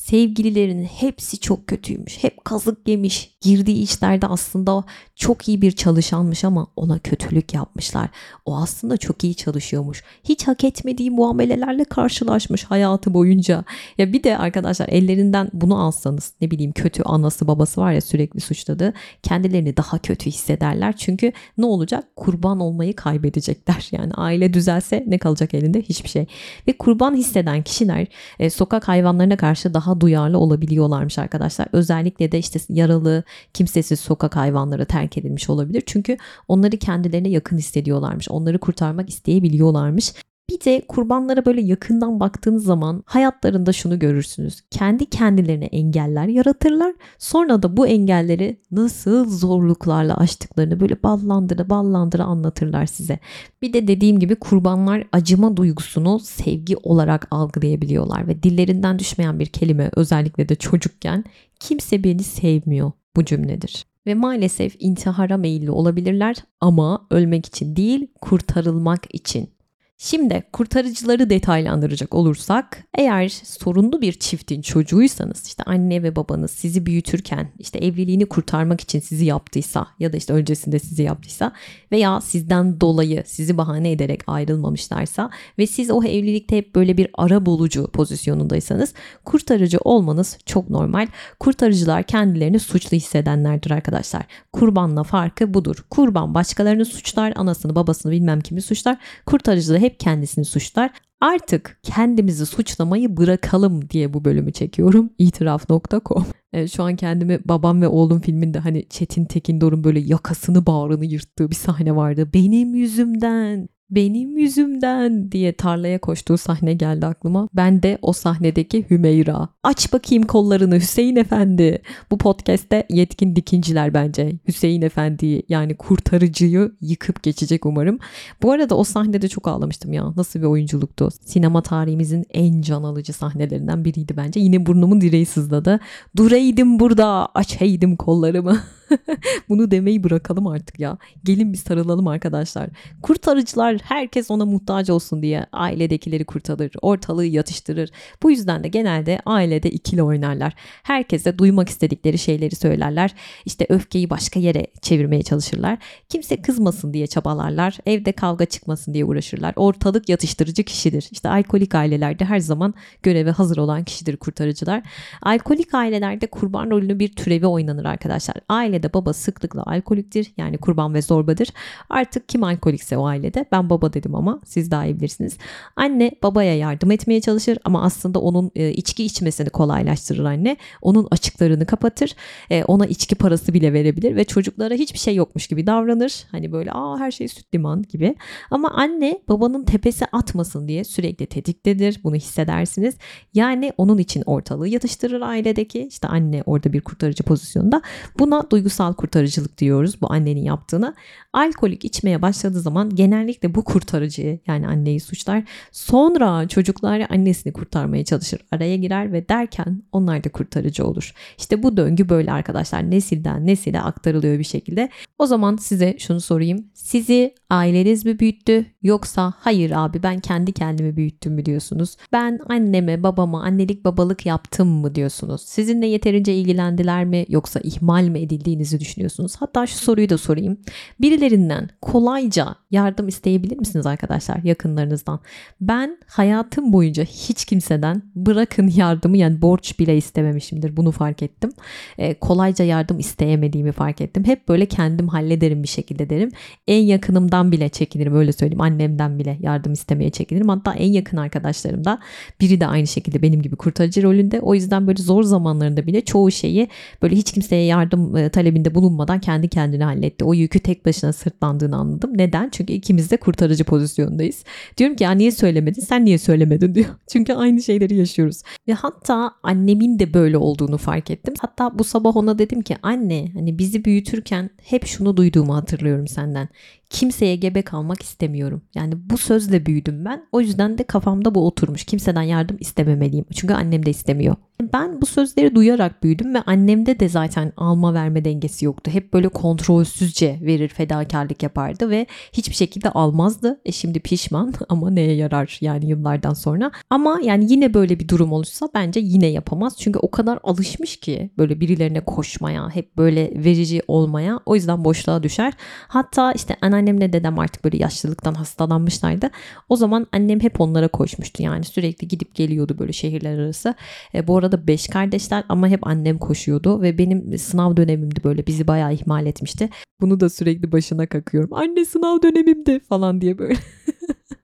sevgililerinin hepsi çok kötüymüş. Hep kazık yemiş. Girdiği işlerde aslında çok iyi bir çalışanmış ama ona kötülük yapmışlar. O aslında çok iyi çalışıyormuş. Hiç hak etmediği muamelelerle karşılaşmış hayatı boyunca. Ya bir de arkadaşlar ellerinden bunu alsanız ne bileyim kötü anası babası var ya sürekli suçladı. Kendilerini daha kötü hissederler. Çünkü ne olacak? Kurban olmayı kaybedecekler. Yani aile düzelse ne kalacak elinde? Hiçbir şey. Ve kurban hisseden kişiler e, sokak hayvanlarına karşı daha daha duyarlı olabiliyorlarmış arkadaşlar. Özellikle de işte yaralı, kimsesiz sokak hayvanları terk edilmiş olabilir. Çünkü onları kendilerine yakın hissediyorlarmış. Onları kurtarmak isteyebiliyorlarmış. Bir de kurbanlara böyle yakından baktığınız zaman hayatlarında şunu görürsünüz. Kendi kendilerine engeller yaratırlar. Sonra da bu engelleri nasıl zorluklarla aştıklarını böyle ballandıra ballandıra anlatırlar size. Bir de dediğim gibi kurbanlar acıma duygusunu sevgi olarak algılayabiliyorlar ve dillerinden düşmeyen bir kelime özellikle de çocukken kimse beni sevmiyor bu cümledir ve maalesef intihara meyilli olabilirler ama ölmek için değil kurtarılmak için. Şimdi kurtarıcıları detaylandıracak olursak eğer sorunlu bir çiftin çocuğuysanız işte anne ve babanız sizi büyütürken işte evliliğini kurtarmak için sizi yaptıysa ya da işte öncesinde sizi yaptıysa veya sizden dolayı sizi bahane ederek ayrılmamışlarsa ve siz o evlilikte hep böyle bir ara bulucu pozisyonundaysanız kurtarıcı olmanız çok normal. Kurtarıcılar kendilerini suçlu hissedenlerdir arkadaşlar. Kurbanla farkı budur. Kurban başkalarını suçlar, anasını babasını bilmem kimi suçlar. Kurtarıcı da hep hep kendisini suçlar. Artık kendimizi suçlamayı bırakalım diye bu bölümü çekiyorum. İtiraf.com Evet, şu an kendimi babam ve oğlum filminde hani Çetin Tekindor'un böyle yakasını bağrını yırttığı bir sahne vardı. Benim yüzümden benim yüzümden diye tarlaya koştuğu sahne geldi aklıma. Ben de o sahnedeki Hümeyra. Aç bakayım kollarını Hüseyin Efendi. Bu podcast'te yetkin dikinciler bence. Hüseyin Efendi'yi yani kurtarıcıyı yıkıp geçecek umarım. Bu arada o sahnede çok ağlamıştım ya. Nasıl bir oyunculuktu. Sinema tarihimizin en can alıcı sahnelerinden biriydi bence. Yine burnumun direği sızladı. Duraydım burada açaydım kollarımı. Bunu demeyi bırakalım artık ya. Gelin bir sarılalım arkadaşlar. Kurtarıcılar herkes ona muhtaç olsun diye ailedekileri kurtarır, ortalığı yatıştırır. Bu yüzden de genelde ailede ikili oynarlar. Herkese duymak istedikleri şeyleri söylerler. İşte öfkeyi başka yere çevirmeye çalışırlar. Kimse kızmasın diye çabalarlar. Evde kavga çıkmasın diye uğraşırlar. Ortalık yatıştırıcı kişidir. İşte alkolik ailelerde her zaman göreve hazır olan kişidir kurtarıcılar. Alkolik ailelerde kurban rolünü bir türevi oynanır arkadaşlar. Ailede baba sıklıkla alkoliktir. Yani kurban ve zorbadır. Artık kim alkolikse o ailede ben baba dedim ama siz daha iyi bilirsiniz. Anne babaya yardım etmeye çalışır ama aslında onun e, içki içmesini kolaylaştırır anne. Onun açıklarını kapatır. E, ona içki parası bile verebilir ve çocuklara hiçbir şey yokmuş gibi davranır. Hani böyle aa her şey süt liman gibi. Ama anne babanın tepesi atmasın diye sürekli tetiktedir. Bunu hissedersiniz. Yani onun için ortalığı yatıştırır ailedeki. İşte anne orada bir kurtarıcı pozisyonda. Buna duygusal kurtarıcılık diyoruz bu annenin yaptığına. Alkolik içmeye başladığı zaman genellikle bu kurtarıcıyı yani anneyi suçlar. Sonra çocuklar annesini kurtarmaya çalışır. Araya girer ve derken onlar da kurtarıcı olur. İşte bu döngü böyle arkadaşlar. Nesilden nesile aktarılıyor bir şekilde. O zaman size şunu sorayım. Sizi aileniz mi büyüttü yoksa hayır abi ben kendi kendimi büyüttüm mü diyorsunuz? Ben anneme babama annelik babalık yaptım mı diyorsunuz? Sizinle yeterince ilgilendiler mi yoksa ihmal mi edildiğinizi düşünüyorsunuz? Hatta şu soruyu da sorayım. Birilerinden kolayca yardım isteyebilir misiniz arkadaşlar yakınlarınızdan? Ben hayatım boyunca hiç kimseden bırakın yardımı yani borç bile istememişimdir bunu fark ettim. Ee, kolayca yardım isteyemediğimi fark ettim. Hep böyle kendim hallederim bir şekilde derim. En yakınımdan bile çekinirim öyle söyleyeyim. annemden bile yardım istemeye çekinirim. Hatta en yakın arkadaşlarım da biri de aynı şekilde benim gibi kurtarıcı rolünde. O yüzden böyle zor zamanlarında bile çoğu şeyi böyle hiç kimseye yardım e, talebinde bulunmadan kendi kendine halletti. O yükü tek başına sırtlandığını anladım. Neden? Çünkü ikimiz de kurtarıcı pozisyondayız. Diyorum ki ya niye söylemedin? Sen niye söylemedin diyor. Çünkü aynı şeyleri yaşıyoruz. Ve hatta annemin de böyle olduğunu fark ettim. Hatta bu sabah ona dedim ki anne hani bizi büyütürken hep şunu duyduğumu hatırlıyorum senden kimseye gebe kalmak istemiyorum. Yani bu sözle büyüdüm ben. O yüzden de kafamda bu oturmuş. Kimseden yardım istememeliyim. Çünkü annem de istemiyor. Ben bu sözleri duyarak büyüdüm ve annemde de zaten alma verme dengesi yoktu. Hep böyle kontrolsüzce verir fedakarlık yapardı ve hiçbir şekilde almazdı. E şimdi pişman ama neye yarar yani yıllardan sonra. Ama yani yine böyle bir durum olursa bence yine yapamaz. Çünkü o kadar alışmış ki böyle birilerine koşmaya, hep böyle verici olmaya. O yüzden boşluğa düşer. Hatta işte anneannemle dedem artık böyle yaşlılıktan hastalanmışlardı. O zaman annem hep onlara koşmuştu. Yani sürekli gidip geliyordu böyle şehirler arası. E, bu arada beş kardeşler ama hep annem koşuyordu ve benim sınav dönemimdi böyle bizi bayağı ihmal etmişti. Bunu da sürekli başına kakıyorum. Anne sınav dönemimdi falan diye böyle.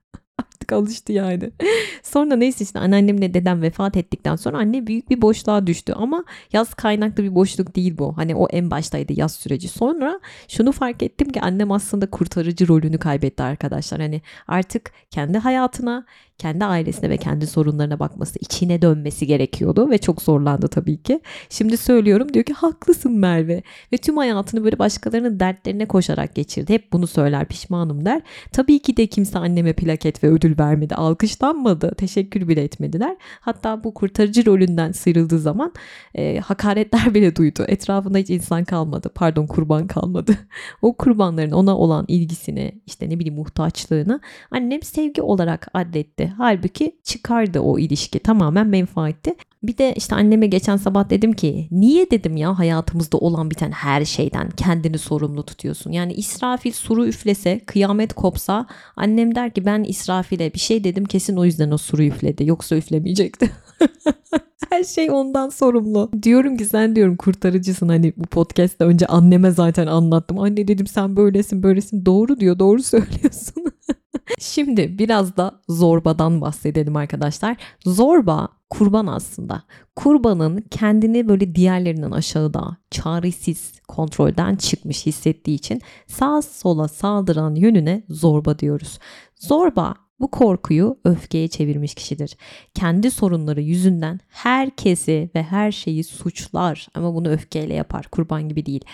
Artık alıştı yani. Sonra neyse işte anneannemle dedem vefat ettikten sonra anne büyük bir boşluğa düştü. Ama yaz kaynaklı bir boşluk değil bu. Hani o en baştaydı yaz süreci. Sonra şunu fark ettim ki annem aslında kurtarıcı rolünü kaybetti arkadaşlar. Hani artık kendi hayatına, kendi ailesine ve kendi sorunlarına bakması, içine dönmesi gerekiyordu ve çok zorlandı tabii ki. Şimdi söylüyorum diyor ki haklısın Merve ve tüm hayatını böyle başkalarının dertlerine koşarak geçirdi. Hep bunu söyler pişmanım der. Tabii ki de kimse anneme plaket ve ödül vermedi. Alkışlanmadı. Teşekkür bile etmediler. Hatta bu kurtarıcı rolünden sıyrıldığı zaman e, hakaretler bile duydu. Etrafında hiç insan kalmadı. Pardon kurban kalmadı. o kurbanların ona olan ilgisini işte ne bileyim muhtaçlığını annem sevgi olarak addetti. Halbuki çıkardı o ilişki tamamen menfaatti. Bir de işte anneme geçen sabah dedim ki niye dedim ya hayatımızda olan biten her şeyden kendini sorumlu tutuyorsun. Yani İsrafil suru üflese kıyamet kopsa annem der ki ben İsrafil'e bir şey dedim kesin o yüzden o suru üfledi yoksa üflemeyecekti. her şey ondan sorumlu. Diyorum ki sen diyorum kurtarıcısın hani bu podcast'te önce anneme zaten anlattım. Anne dedim sen böylesin böylesin doğru diyor doğru söylüyorsun. Şimdi biraz da zorbadan bahsedelim arkadaşlar. Zorba kurban aslında. Kurbanın kendini böyle diğerlerinden aşağıda, çaresiz, kontrolden çıkmış hissettiği için sağ sola saldıran yönüne zorba diyoruz. Zorba bu korkuyu öfkeye çevirmiş kişidir. Kendi sorunları yüzünden herkesi ve her şeyi suçlar ama bunu öfkeyle yapar. Kurban gibi değil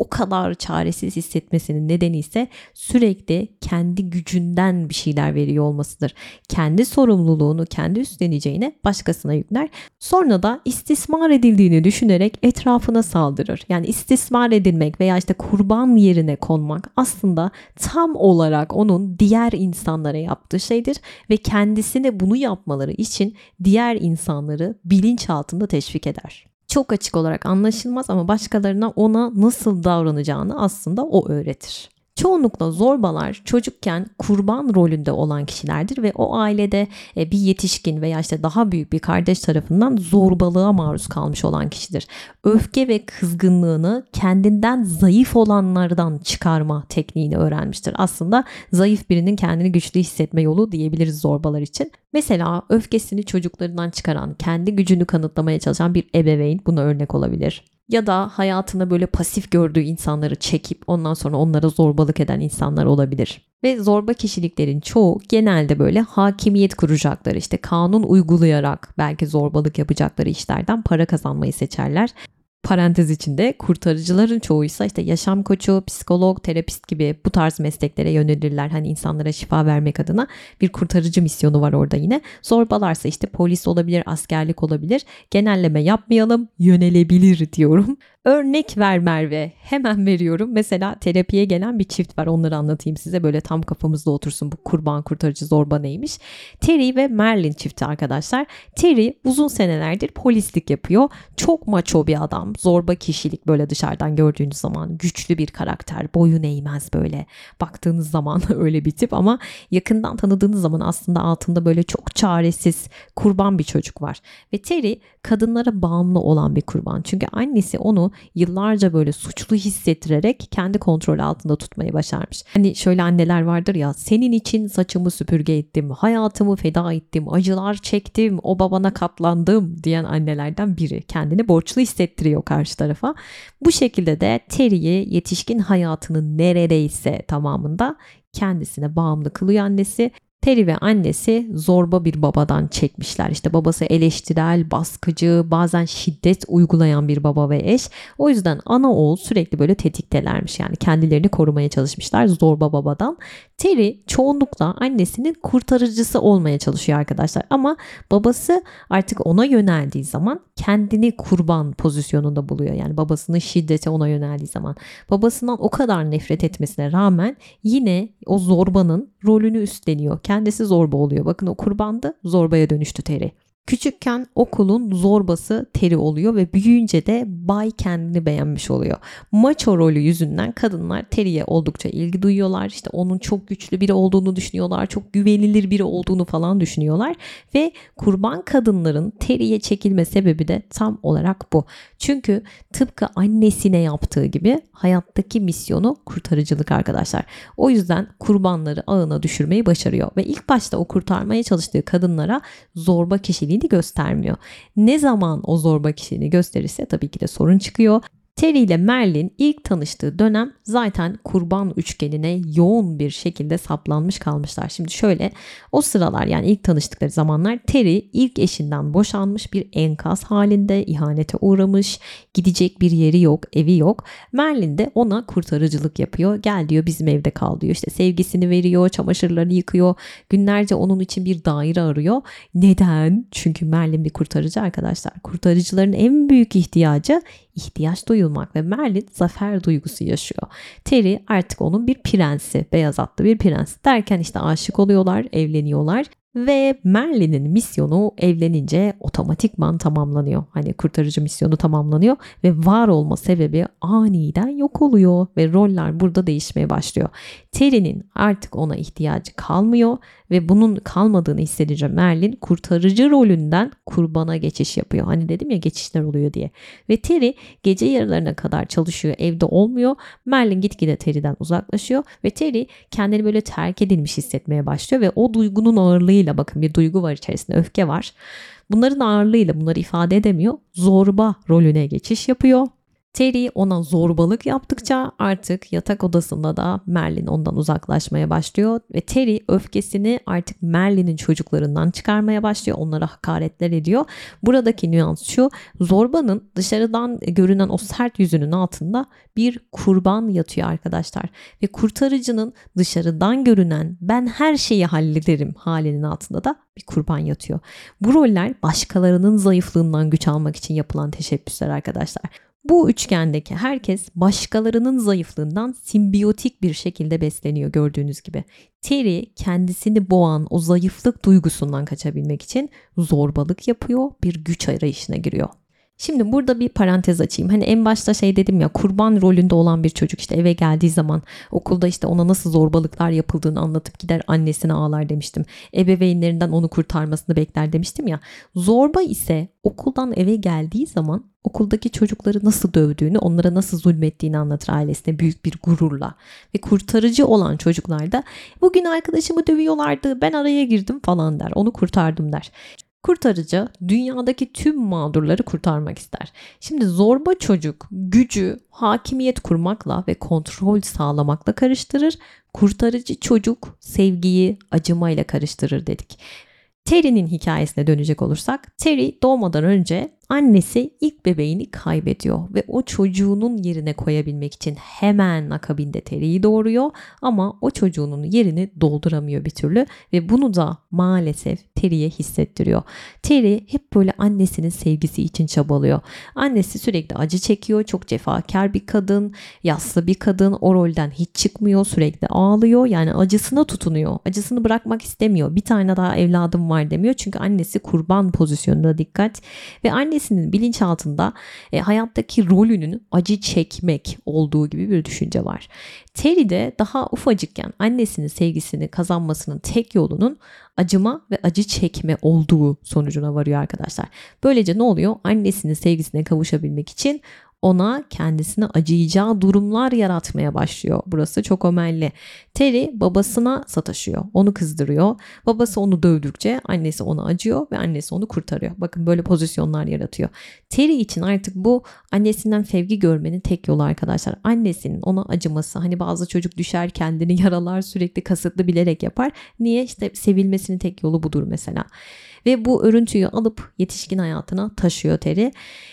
o kadar çaresiz hissetmesinin nedeni ise sürekli kendi gücünden bir şeyler veriyor olmasıdır. Kendi sorumluluğunu kendi üstleneceğine başkasına yükler. Sonra da istismar edildiğini düşünerek etrafına saldırır. Yani istismar edilmek veya işte kurban yerine konmak aslında tam olarak onun diğer insanlara yaptığı şeydir ve kendisine bunu yapmaları için diğer insanları bilinç altında teşvik eder çok açık olarak anlaşılmaz ama başkalarına ona nasıl davranacağını aslında o öğretir. Çoğunlukla zorbalar çocukken kurban rolünde olan kişilerdir ve o ailede e, bir yetişkin veya işte daha büyük bir kardeş tarafından zorbalığa maruz kalmış olan kişidir. Öfke ve kızgınlığını kendinden zayıf olanlardan çıkarma tekniğini öğrenmiştir. Aslında zayıf birinin kendini güçlü hissetme yolu diyebiliriz zorbalar için. Mesela öfkesini çocuklarından çıkaran, kendi gücünü kanıtlamaya çalışan bir ebeveyn buna örnek olabilir ya da hayatında böyle pasif gördüğü insanları çekip ondan sonra onlara zorbalık eden insanlar olabilir. Ve zorba kişiliklerin çoğu genelde böyle hakimiyet kuracakları işte kanun uygulayarak belki zorbalık yapacakları işlerden para kazanmayı seçerler. Parantez içinde kurtarıcıların çoğuysa işte yaşam koçu, psikolog, terapist gibi bu tarz mesleklere yönelirler. Hani insanlara şifa vermek adına bir kurtarıcı misyonu var orada yine. Zorbalarsa işte polis olabilir, askerlik olabilir. Genelleme yapmayalım, yönelebilir diyorum. Örnek ver Merve. Hemen veriyorum. Mesela terapiye gelen bir çift var. Onları anlatayım size. Böyle tam kafamızda otursun bu kurban kurtarıcı zorba neymiş. Terry ve Merlin çifti arkadaşlar. Terry uzun senelerdir polislik yapıyor. Çok maço bir adam. Zorba kişilik böyle dışarıdan gördüğünüz zaman. Güçlü bir karakter. Boyun eğmez böyle. Baktığınız zaman öyle bir tip ama yakından tanıdığınız zaman aslında altında böyle çok çaresiz kurban bir çocuk var. Ve Terry kadınlara bağımlı olan bir kurban. Çünkü annesi onu yıllarca böyle suçlu hissettirerek kendi kontrol altında tutmayı başarmış. Hani şöyle anneler vardır ya senin için saçımı süpürge ettim, hayatımı feda ettim, acılar çektim, o babana katlandım diyen annelerden biri. Kendini borçlu hissettiriyor karşı tarafa. Bu şekilde de Terry'i yetişkin hayatının neredeyse tamamında kendisine bağımlı kılıyor annesi Terry ve annesi zorba bir babadan çekmişler. İşte babası eleştirel, baskıcı, bazen şiddet uygulayan bir baba ve eş. O yüzden ana oğul sürekli böyle tetiktelermiş. Yani kendilerini korumaya çalışmışlar zorba babadan. Terry çoğunlukla annesinin kurtarıcısı olmaya çalışıyor arkadaşlar. Ama babası artık ona yöneldiği zaman kendini kurban pozisyonunda buluyor. Yani babasının şiddeti ona yöneldiği zaman. Babasından o kadar nefret etmesine rağmen yine o zorbanın rolünü üstleniyor. Kendisi zorba oluyor. Bakın o kurbandı zorbaya dönüştü Terry. Küçükken okulun zorbası Teri oluyor ve büyüyünce de Bay kendini beğenmiş oluyor. Macho rolü yüzünden kadınlar Teri'ye oldukça ilgi duyuyorlar. İşte onun çok güçlü biri olduğunu düşünüyorlar. Çok güvenilir biri olduğunu falan düşünüyorlar. Ve kurban kadınların Teri'ye çekilme sebebi de tam olarak bu. Çünkü tıpkı annesine yaptığı gibi hayattaki misyonu kurtarıcılık arkadaşlar. O yüzden kurbanları ağına düşürmeyi başarıyor. Ve ilk başta o kurtarmaya çalıştığı kadınlara zorba kişiliğini kişiliğini göstermiyor. Ne zaman o zorba kişiliğini gösterirse tabii ki de sorun çıkıyor. Terry ile Merlin ilk tanıştığı dönem zaten kurban üçgenine yoğun bir şekilde saplanmış kalmışlar. Şimdi şöyle o sıralar yani ilk tanıştıkları zamanlar Terry ilk eşinden boşanmış bir enkaz halinde ihanete uğramış. Gidecek bir yeri yok, evi yok. Merlin de ona kurtarıcılık yapıyor. Gel diyor bizim evde kal diyor. İşte sevgisini veriyor, çamaşırlarını yıkıyor. Günlerce onun için bir daire arıyor. Neden? Çünkü Merlin bir kurtarıcı arkadaşlar. Kurtarıcıların en büyük ihtiyacı ihtiyaç duyulmak ve Merlin zafer duygusu yaşıyor. Terry artık onun bir prensi, beyaz atlı bir prens derken işte aşık oluyorlar, evleniyorlar ve Merlin'in misyonu evlenince otomatikman tamamlanıyor. Hani kurtarıcı misyonu tamamlanıyor ve var olma sebebi aniden yok oluyor ve roller burada değişmeye başlıyor. Terry'nin artık ona ihtiyacı kalmıyor ve bunun kalmadığını hissedince Merlin kurtarıcı rolünden kurbana geçiş yapıyor. Hani dedim ya geçişler oluyor diye. Ve Terry gece yarılarına kadar çalışıyor evde olmuyor. Merlin gitgide Terry'den uzaklaşıyor ve Terry kendini böyle terk edilmiş hissetmeye başlıyor ve o duygunun ağırlığıyla bakın bir duygu var içerisinde öfke var. Bunların ağırlığıyla bunları ifade edemiyor. Zorba rolüne geçiş yapıyor Terry ona zorbalık yaptıkça artık yatak odasında da Merlin ondan uzaklaşmaya başlıyor ve Terry öfkesini artık Merlin'in çocuklarından çıkarmaya başlıyor. Onlara hakaretler ediyor. Buradaki nüans şu zorbanın dışarıdan görünen o sert yüzünün altında bir kurban yatıyor arkadaşlar. Ve kurtarıcının dışarıdan görünen ben her şeyi hallederim halinin altında da bir kurban yatıyor. Bu roller başkalarının zayıflığından güç almak için yapılan teşebbüsler arkadaşlar. Bu üçgendeki herkes başkalarının zayıflığından simbiyotik bir şekilde besleniyor gördüğünüz gibi. Terry kendisini boğan o zayıflık duygusundan kaçabilmek için zorbalık yapıyor, bir güç arayışına giriyor. Şimdi burada bir parantez açayım. Hani en başta şey dedim ya kurban rolünde olan bir çocuk işte eve geldiği zaman okulda işte ona nasıl zorbalıklar yapıldığını anlatıp gider annesine ağlar demiştim. Ebeveynlerinden onu kurtarmasını bekler demiştim ya. Zorba ise okuldan eve geldiği zaman okuldaki çocukları nasıl dövdüğünü, onlara nasıl zulmettiğini anlatır ailesine büyük bir gururla. Ve kurtarıcı olan çocuklar da bugün arkadaşımı dövüyorlardı ben araya girdim falan der. Onu kurtardım der. Kurtarıcı dünyadaki tüm mağdurları kurtarmak ister. Şimdi zorba çocuk gücü hakimiyet kurmakla ve kontrol sağlamakla karıştırır. Kurtarıcı çocuk sevgiyi acımayla karıştırır dedik. Terry'nin hikayesine dönecek olursak Terry doğmadan önce annesi ilk bebeğini kaybediyor ve o çocuğunun yerine koyabilmek için hemen akabinde Terry'i doğuruyor ama o çocuğunun yerini dolduramıyor bir türlü ve bunu da maalesef Terry'e hissettiriyor. Terry hep böyle annesinin sevgisi için çabalıyor. Annesi sürekli acı çekiyor, çok cefakar bir kadın, yaslı bir kadın, o rolden hiç çıkmıyor, sürekli ağlıyor. Yani acısına tutunuyor. Acısını bırakmak istemiyor. Bir tane daha evladım var demiyor çünkü annesi kurban pozisyonunda dikkat ve annesi annesinin bilinçaltında e, hayattaki rolünün acı çekmek olduğu gibi bir düşünce var. Terry de daha ufacıkken annesinin sevgisini kazanmasının tek yolunun acıma ve acı çekme olduğu sonucuna varıyor arkadaşlar. Böylece ne oluyor? Annesinin sevgisine kavuşabilmek için ona kendisine acıyacağı durumlar yaratmaya başlıyor. Burası çok önemli. Terry babasına sataşıyor. Onu kızdırıyor. Babası onu dövdükçe annesi ona acıyor ve annesi onu kurtarıyor. Bakın böyle pozisyonlar yaratıyor. Terry için artık bu annesinden sevgi görmenin tek yolu arkadaşlar. Annesinin ona acıması. Hani bazı çocuk düşer kendini yaralar sürekli kasıtlı bilerek yapar. Niye? İşte sevilmesinin tek yolu budur mesela ve bu örüntüyü alıp yetişkin hayatına taşıyor Terry.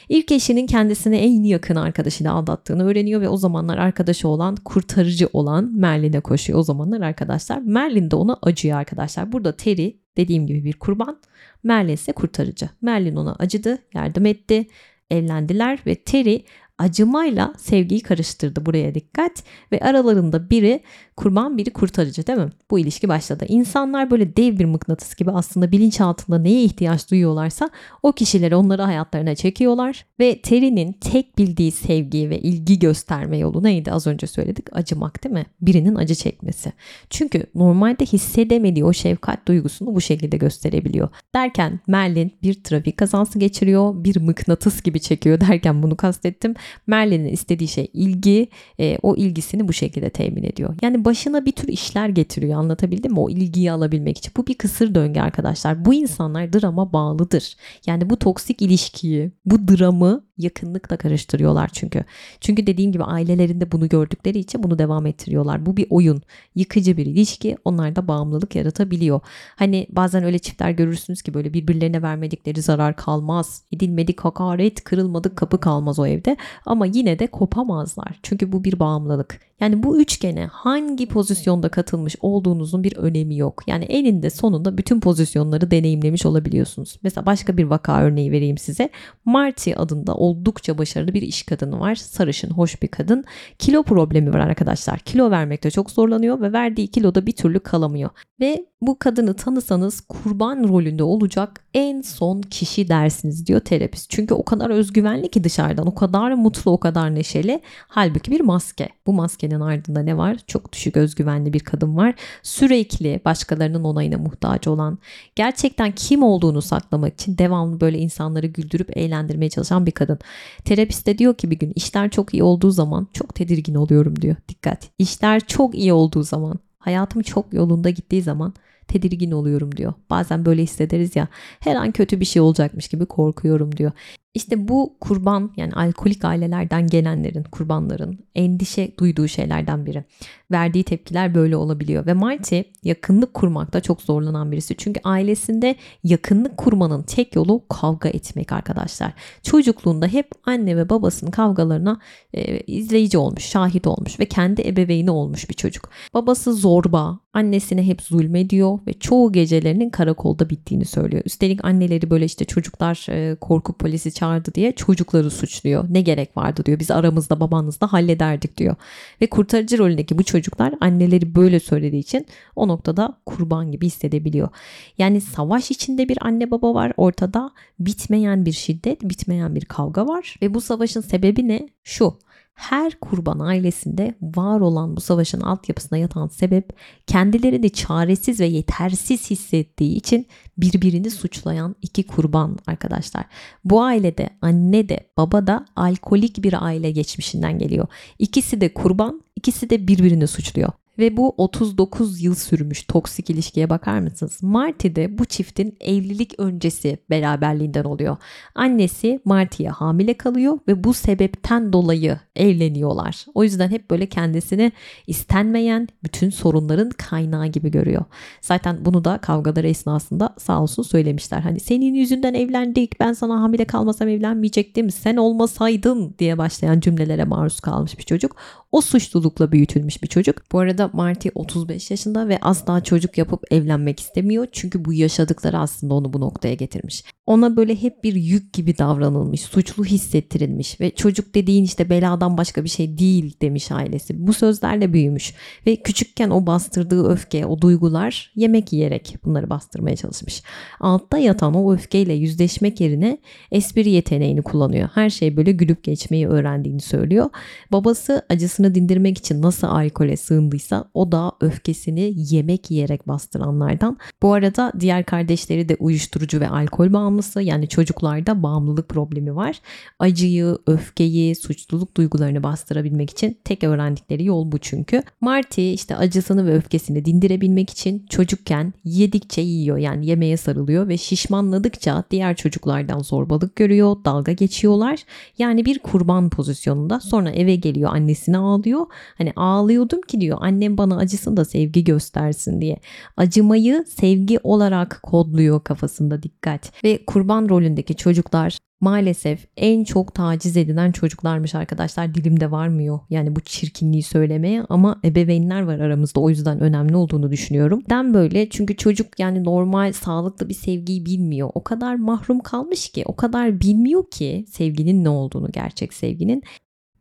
İlk eşinin kendisine en yakın arkadaşıyla aldattığını öğreniyor ve o zamanlar arkadaşı olan kurtarıcı olan Merlin'e koşuyor. O zamanlar arkadaşlar Merlin de ona acıyor arkadaşlar. Burada Terry dediğim gibi bir kurban. Merlin ise kurtarıcı. Merlin ona acıdı, yardım etti, evlendiler ve Terry acımayla sevgiyi karıştırdı buraya dikkat ve aralarında biri kurban biri kurtarıcı değil mi? Bu ilişki başladı. İnsanlar böyle dev bir mıknatıs gibi aslında bilinçaltında neye ihtiyaç duyuyorlarsa o kişileri onları hayatlarına çekiyorlar ve Terry'nin tek bildiği sevgi ve ilgi gösterme yolu neydi az önce söyledik acımak değil mi? Birinin acı çekmesi. Çünkü normalde hissedemediği o şefkat duygusunu bu şekilde gösterebiliyor. Derken Merlin bir trafik kazası geçiriyor bir mıknatıs gibi çekiyor derken bunu kastettim. Merlin'in istediği şey ilgi e, o ilgisini bu şekilde temin ediyor. Yani başına bir tür işler getiriyor anlatabildim mi? O ilgiyi alabilmek için. Bu bir kısır döngü arkadaşlar. Bu insanlar drama bağlıdır. Yani bu toksik ilişkiyi, bu dramı yakınlıkla karıştırıyorlar çünkü. Çünkü dediğim gibi ailelerinde bunu gördükleri için bunu devam ettiriyorlar. Bu bir oyun. Yıkıcı bir ilişki onlarda bağımlılık yaratabiliyor. Hani bazen öyle çiftler görürsünüz ki böyle birbirlerine vermedikleri zarar kalmaz. Edilmedik hakaret, kırılmadık kapı kalmaz o evde. Ama yine de kopamazlar. Çünkü bu bir bağımlılık. Yani bu üçgene hangi pozisyonda katılmış olduğunuzun bir önemi yok. Yani eninde sonunda bütün pozisyonları deneyimlemiş olabiliyorsunuz. Mesela başka bir vaka örneği vereyim size. Marty adında oldukça başarılı bir iş kadını var. Sarışın, hoş bir kadın. Kilo problemi var arkadaşlar. Kilo vermekte çok zorlanıyor ve verdiği kiloda bir türlü kalamıyor. Ve bu kadını tanısanız kurban rolünde olacak en son kişi dersiniz diyor terapist. Çünkü o kadar özgüvenli ki dışarıdan o kadar mutlu o kadar neşeli. Halbuki bir maske. Bu maskenin ardında ne var? Çok düşük özgüvenli bir kadın var. Sürekli başkalarının onayına muhtaç olan gerçekten kim olduğunu saklamak için devamlı böyle insanları güldürüp eğlendirmeye çalışan bir kadın. Terapist de diyor ki bir gün işler çok iyi olduğu zaman çok tedirgin oluyorum diyor. Dikkat. İşler çok iyi olduğu zaman hayatım çok yolunda gittiği zaman tedirgin oluyorum diyor. Bazen böyle hissederiz ya her an kötü bir şey olacakmış gibi korkuyorum diyor. İşte bu kurban yani alkolik ailelerden gelenlerin, kurbanların endişe duyduğu şeylerden biri. Verdiği tepkiler böyle olabiliyor ve Marty yakınlık kurmakta çok zorlanan birisi. Çünkü ailesinde yakınlık kurmanın tek yolu kavga etmek arkadaşlar. Çocukluğunda hep anne ve babasının kavgalarına e, izleyici olmuş, şahit olmuş ve kendi ebeveyni olmuş bir çocuk. Babası zorba, annesine hep zulmediyor ve çoğu gecelerinin karakolda bittiğini söylüyor. Üstelik anneleri böyle işte çocuklar e, korkup polisi çağırdı diye çocukları suçluyor. Ne gerek vardı diyor. Biz aramızda babanızla hallederdik diyor. Ve kurtarıcı rolündeki bu çocuklar anneleri böyle söylediği için o noktada kurban gibi hissedebiliyor. Yani savaş içinde bir anne baba var ortada. Bitmeyen bir şiddet, bitmeyen bir kavga var. Ve bu savaşın sebebi ne? Şu her kurban ailesinde var olan bu savaşın altyapısına yatan sebep kendilerini çaresiz ve yetersiz hissettiği için birbirini suçlayan iki kurban arkadaşlar. Bu ailede anne de baba da alkolik bir aile geçmişinden geliyor. İkisi de kurban, ikisi de birbirini suçluyor. Ve bu 39 yıl sürmüş toksik ilişkiye bakar mısınız? Marty de bu çiftin evlilik öncesi beraberliğinden oluyor. Annesi Marty'ye hamile kalıyor ve bu sebepten dolayı evleniyorlar. O yüzden hep böyle kendisini istenmeyen bütün sorunların kaynağı gibi görüyor. Zaten bunu da kavgaları esnasında sağ olsun söylemişler. Hani senin yüzünden evlendik ben sana hamile kalmasam evlenmeyecektim sen olmasaydın diye başlayan cümlelere maruz kalmış bir çocuk. O suçlulukla büyütülmüş bir çocuk. Bu arada Marty 35 yaşında ve asla çocuk yapıp evlenmek istemiyor. Çünkü bu yaşadıkları aslında onu bu noktaya getirmiş. Ona böyle hep bir yük gibi davranılmış, suçlu hissettirilmiş ve çocuk dediğin işte beladan başka bir şey değil demiş ailesi. Bu sözlerle büyümüş ve küçükken o bastırdığı öfke, o duygular yemek yiyerek bunları bastırmaya çalışmış. Altta yatan o öfkeyle yüzleşmek yerine espri yeteneğini kullanıyor. Her şey böyle gülüp geçmeyi öğrendiğini söylüyor. Babası acısını dindirmek için nasıl alkole sığındıysa bastırırsa o da öfkesini yemek yiyerek bastıranlardan. Bu arada diğer kardeşleri de uyuşturucu ve alkol bağımlısı yani çocuklarda bağımlılık problemi var. Acıyı, öfkeyi, suçluluk duygularını bastırabilmek için tek öğrendikleri yol bu çünkü. Marty işte acısını ve öfkesini dindirebilmek için çocukken yedikçe yiyor yani yemeğe sarılıyor ve şişmanladıkça diğer çocuklardan zorbalık görüyor, dalga geçiyorlar. Yani bir kurban pozisyonunda sonra eve geliyor annesine ağlıyor. Hani ağlıyordum ki diyor annem bana acısın da sevgi göstersin diye. Acımayı sevgi olarak kodluyor kafasında dikkat. Ve kurban rolündeki çocuklar maalesef en çok taciz edilen çocuklarmış arkadaşlar. Dilimde varmıyor yani bu çirkinliği söylemeye ama ebeveynler var aramızda o yüzden önemli olduğunu düşünüyorum. Den böyle çünkü çocuk yani normal sağlıklı bir sevgiyi bilmiyor. O kadar mahrum kalmış ki o kadar bilmiyor ki sevginin ne olduğunu gerçek sevginin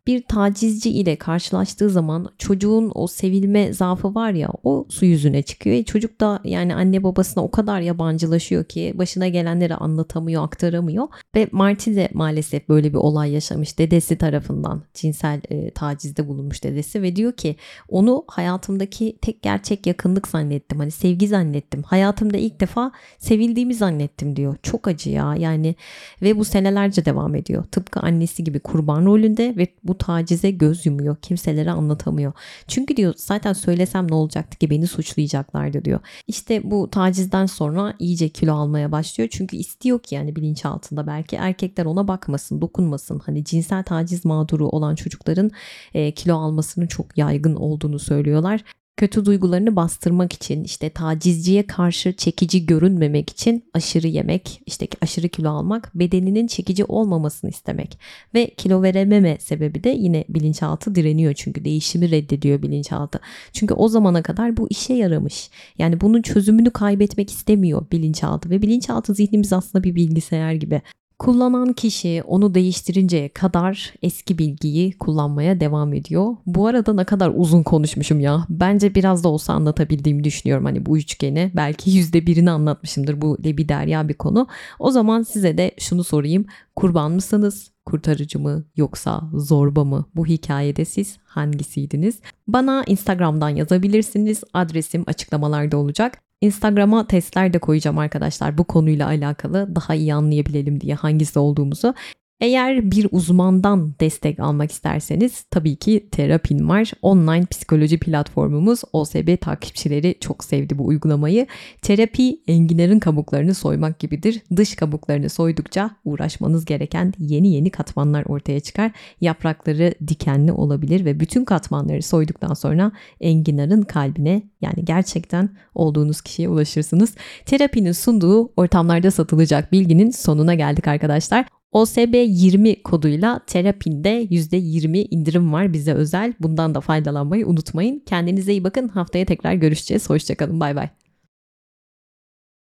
bir tacizci ile karşılaştığı zaman çocuğun o sevilme zaafı var ya o su yüzüne çıkıyor. E çocuk da yani anne babasına o kadar yabancılaşıyor ki başına gelenleri anlatamıyor, aktaramıyor. Ve Marty de maalesef böyle bir olay yaşamış dedesi tarafından cinsel e, tacizde bulunmuş dedesi ve diyor ki onu hayatımdaki tek gerçek yakınlık zannettim. Hani sevgi zannettim. Hayatımda ilk defa sevildiğimi zannettim diyor. Çok acı ya yani ve bu senelerce devam ediyor. Tıpkı annesi gibi kurban rolünde ve bu tacize göz yumuyor. Kimselere anlatamıyor. Çünkü diyor zaten söylesem ne olacaktı ki beni suçlayacaklardı diyor. İşte bu tacizden sonra iyice kilo almaya başlıyor. Çünkü istiyor ki yani bilinçaltında belki erkekler ona bakmasın, dokunmasın. Hani cinsel taciz mağduru olan çocukların e, kilo almasının çok yaygın olduğunu söylüyorlar kötü duygularını bastırmak için işte tacizciye karşı çekici görünmemek için aşırı yemek, işte aşırı kilo almak, bedeninin çekici olmamasını istemek ve kilo verememe sebebi de yine bilinçaltı direniyor çünkü değişimi reddediyor bilinçaltı. Çünkü o zamana kadar bu işe yaramış. Yani bunun çözümünü kaybetmek istemiyor bilinçaltı ve bilinçaltı zihnimiz aslında bir bilgisayar gibi. Kullanan kişi onu değiştirinceye kadar eski bilgiyi kullanmaya devam ediyor. Bu arada ne kadar uzun konuşmuşum ya. Bence biraz da olsa anlatabildiğimi düşünüyorum. Hani bu üçgeni belki yüzde birini anlatmışımdır. Bu lebi derya bir konu. O zaman size de şunu sorayım. Kurban mısınız? Kurtarıcı mı yoksa zorba mı? Bu hikayede siz hangisiydiniz? Bana Instagram'dan yazabilirsiniz. Adresim açıklamalarda olacak. Instagram'a testler de koyacağım arkadaşlar bu konuyla alakalı daha iyi anlayabilelim diye hangisi olduğumuzu. Eğer bir uzmandan destek almak isterseniz tabii ki Terapin var. Online psikoloji platformumuz OSB takipçileri çok sevdi bu uygulamayı. Terapi enginarın kabuklarını soymak gibidir. Dış kabuklarını soydukça uğraşmanız gereken yeni yeni katmanlar ortaya çıkar. Yaprakları dikenli olabilir ve bütün katmanları soyduktan sonra enginarın kalbine yani gerçekten olduğunuz kişiye ulaşırsınız. Terapinin sunduğu ortamlarda satılacak bilginin sonuna geldik arkadaşlar. OSB20 koduyla terapinde %20 indirim var bize özel. Bundan da faydalanmayı unutmayın. Kendinize iyi bakın. Haftaya tekrar görüşeceğiz. Hoşçakalın. Bay bay.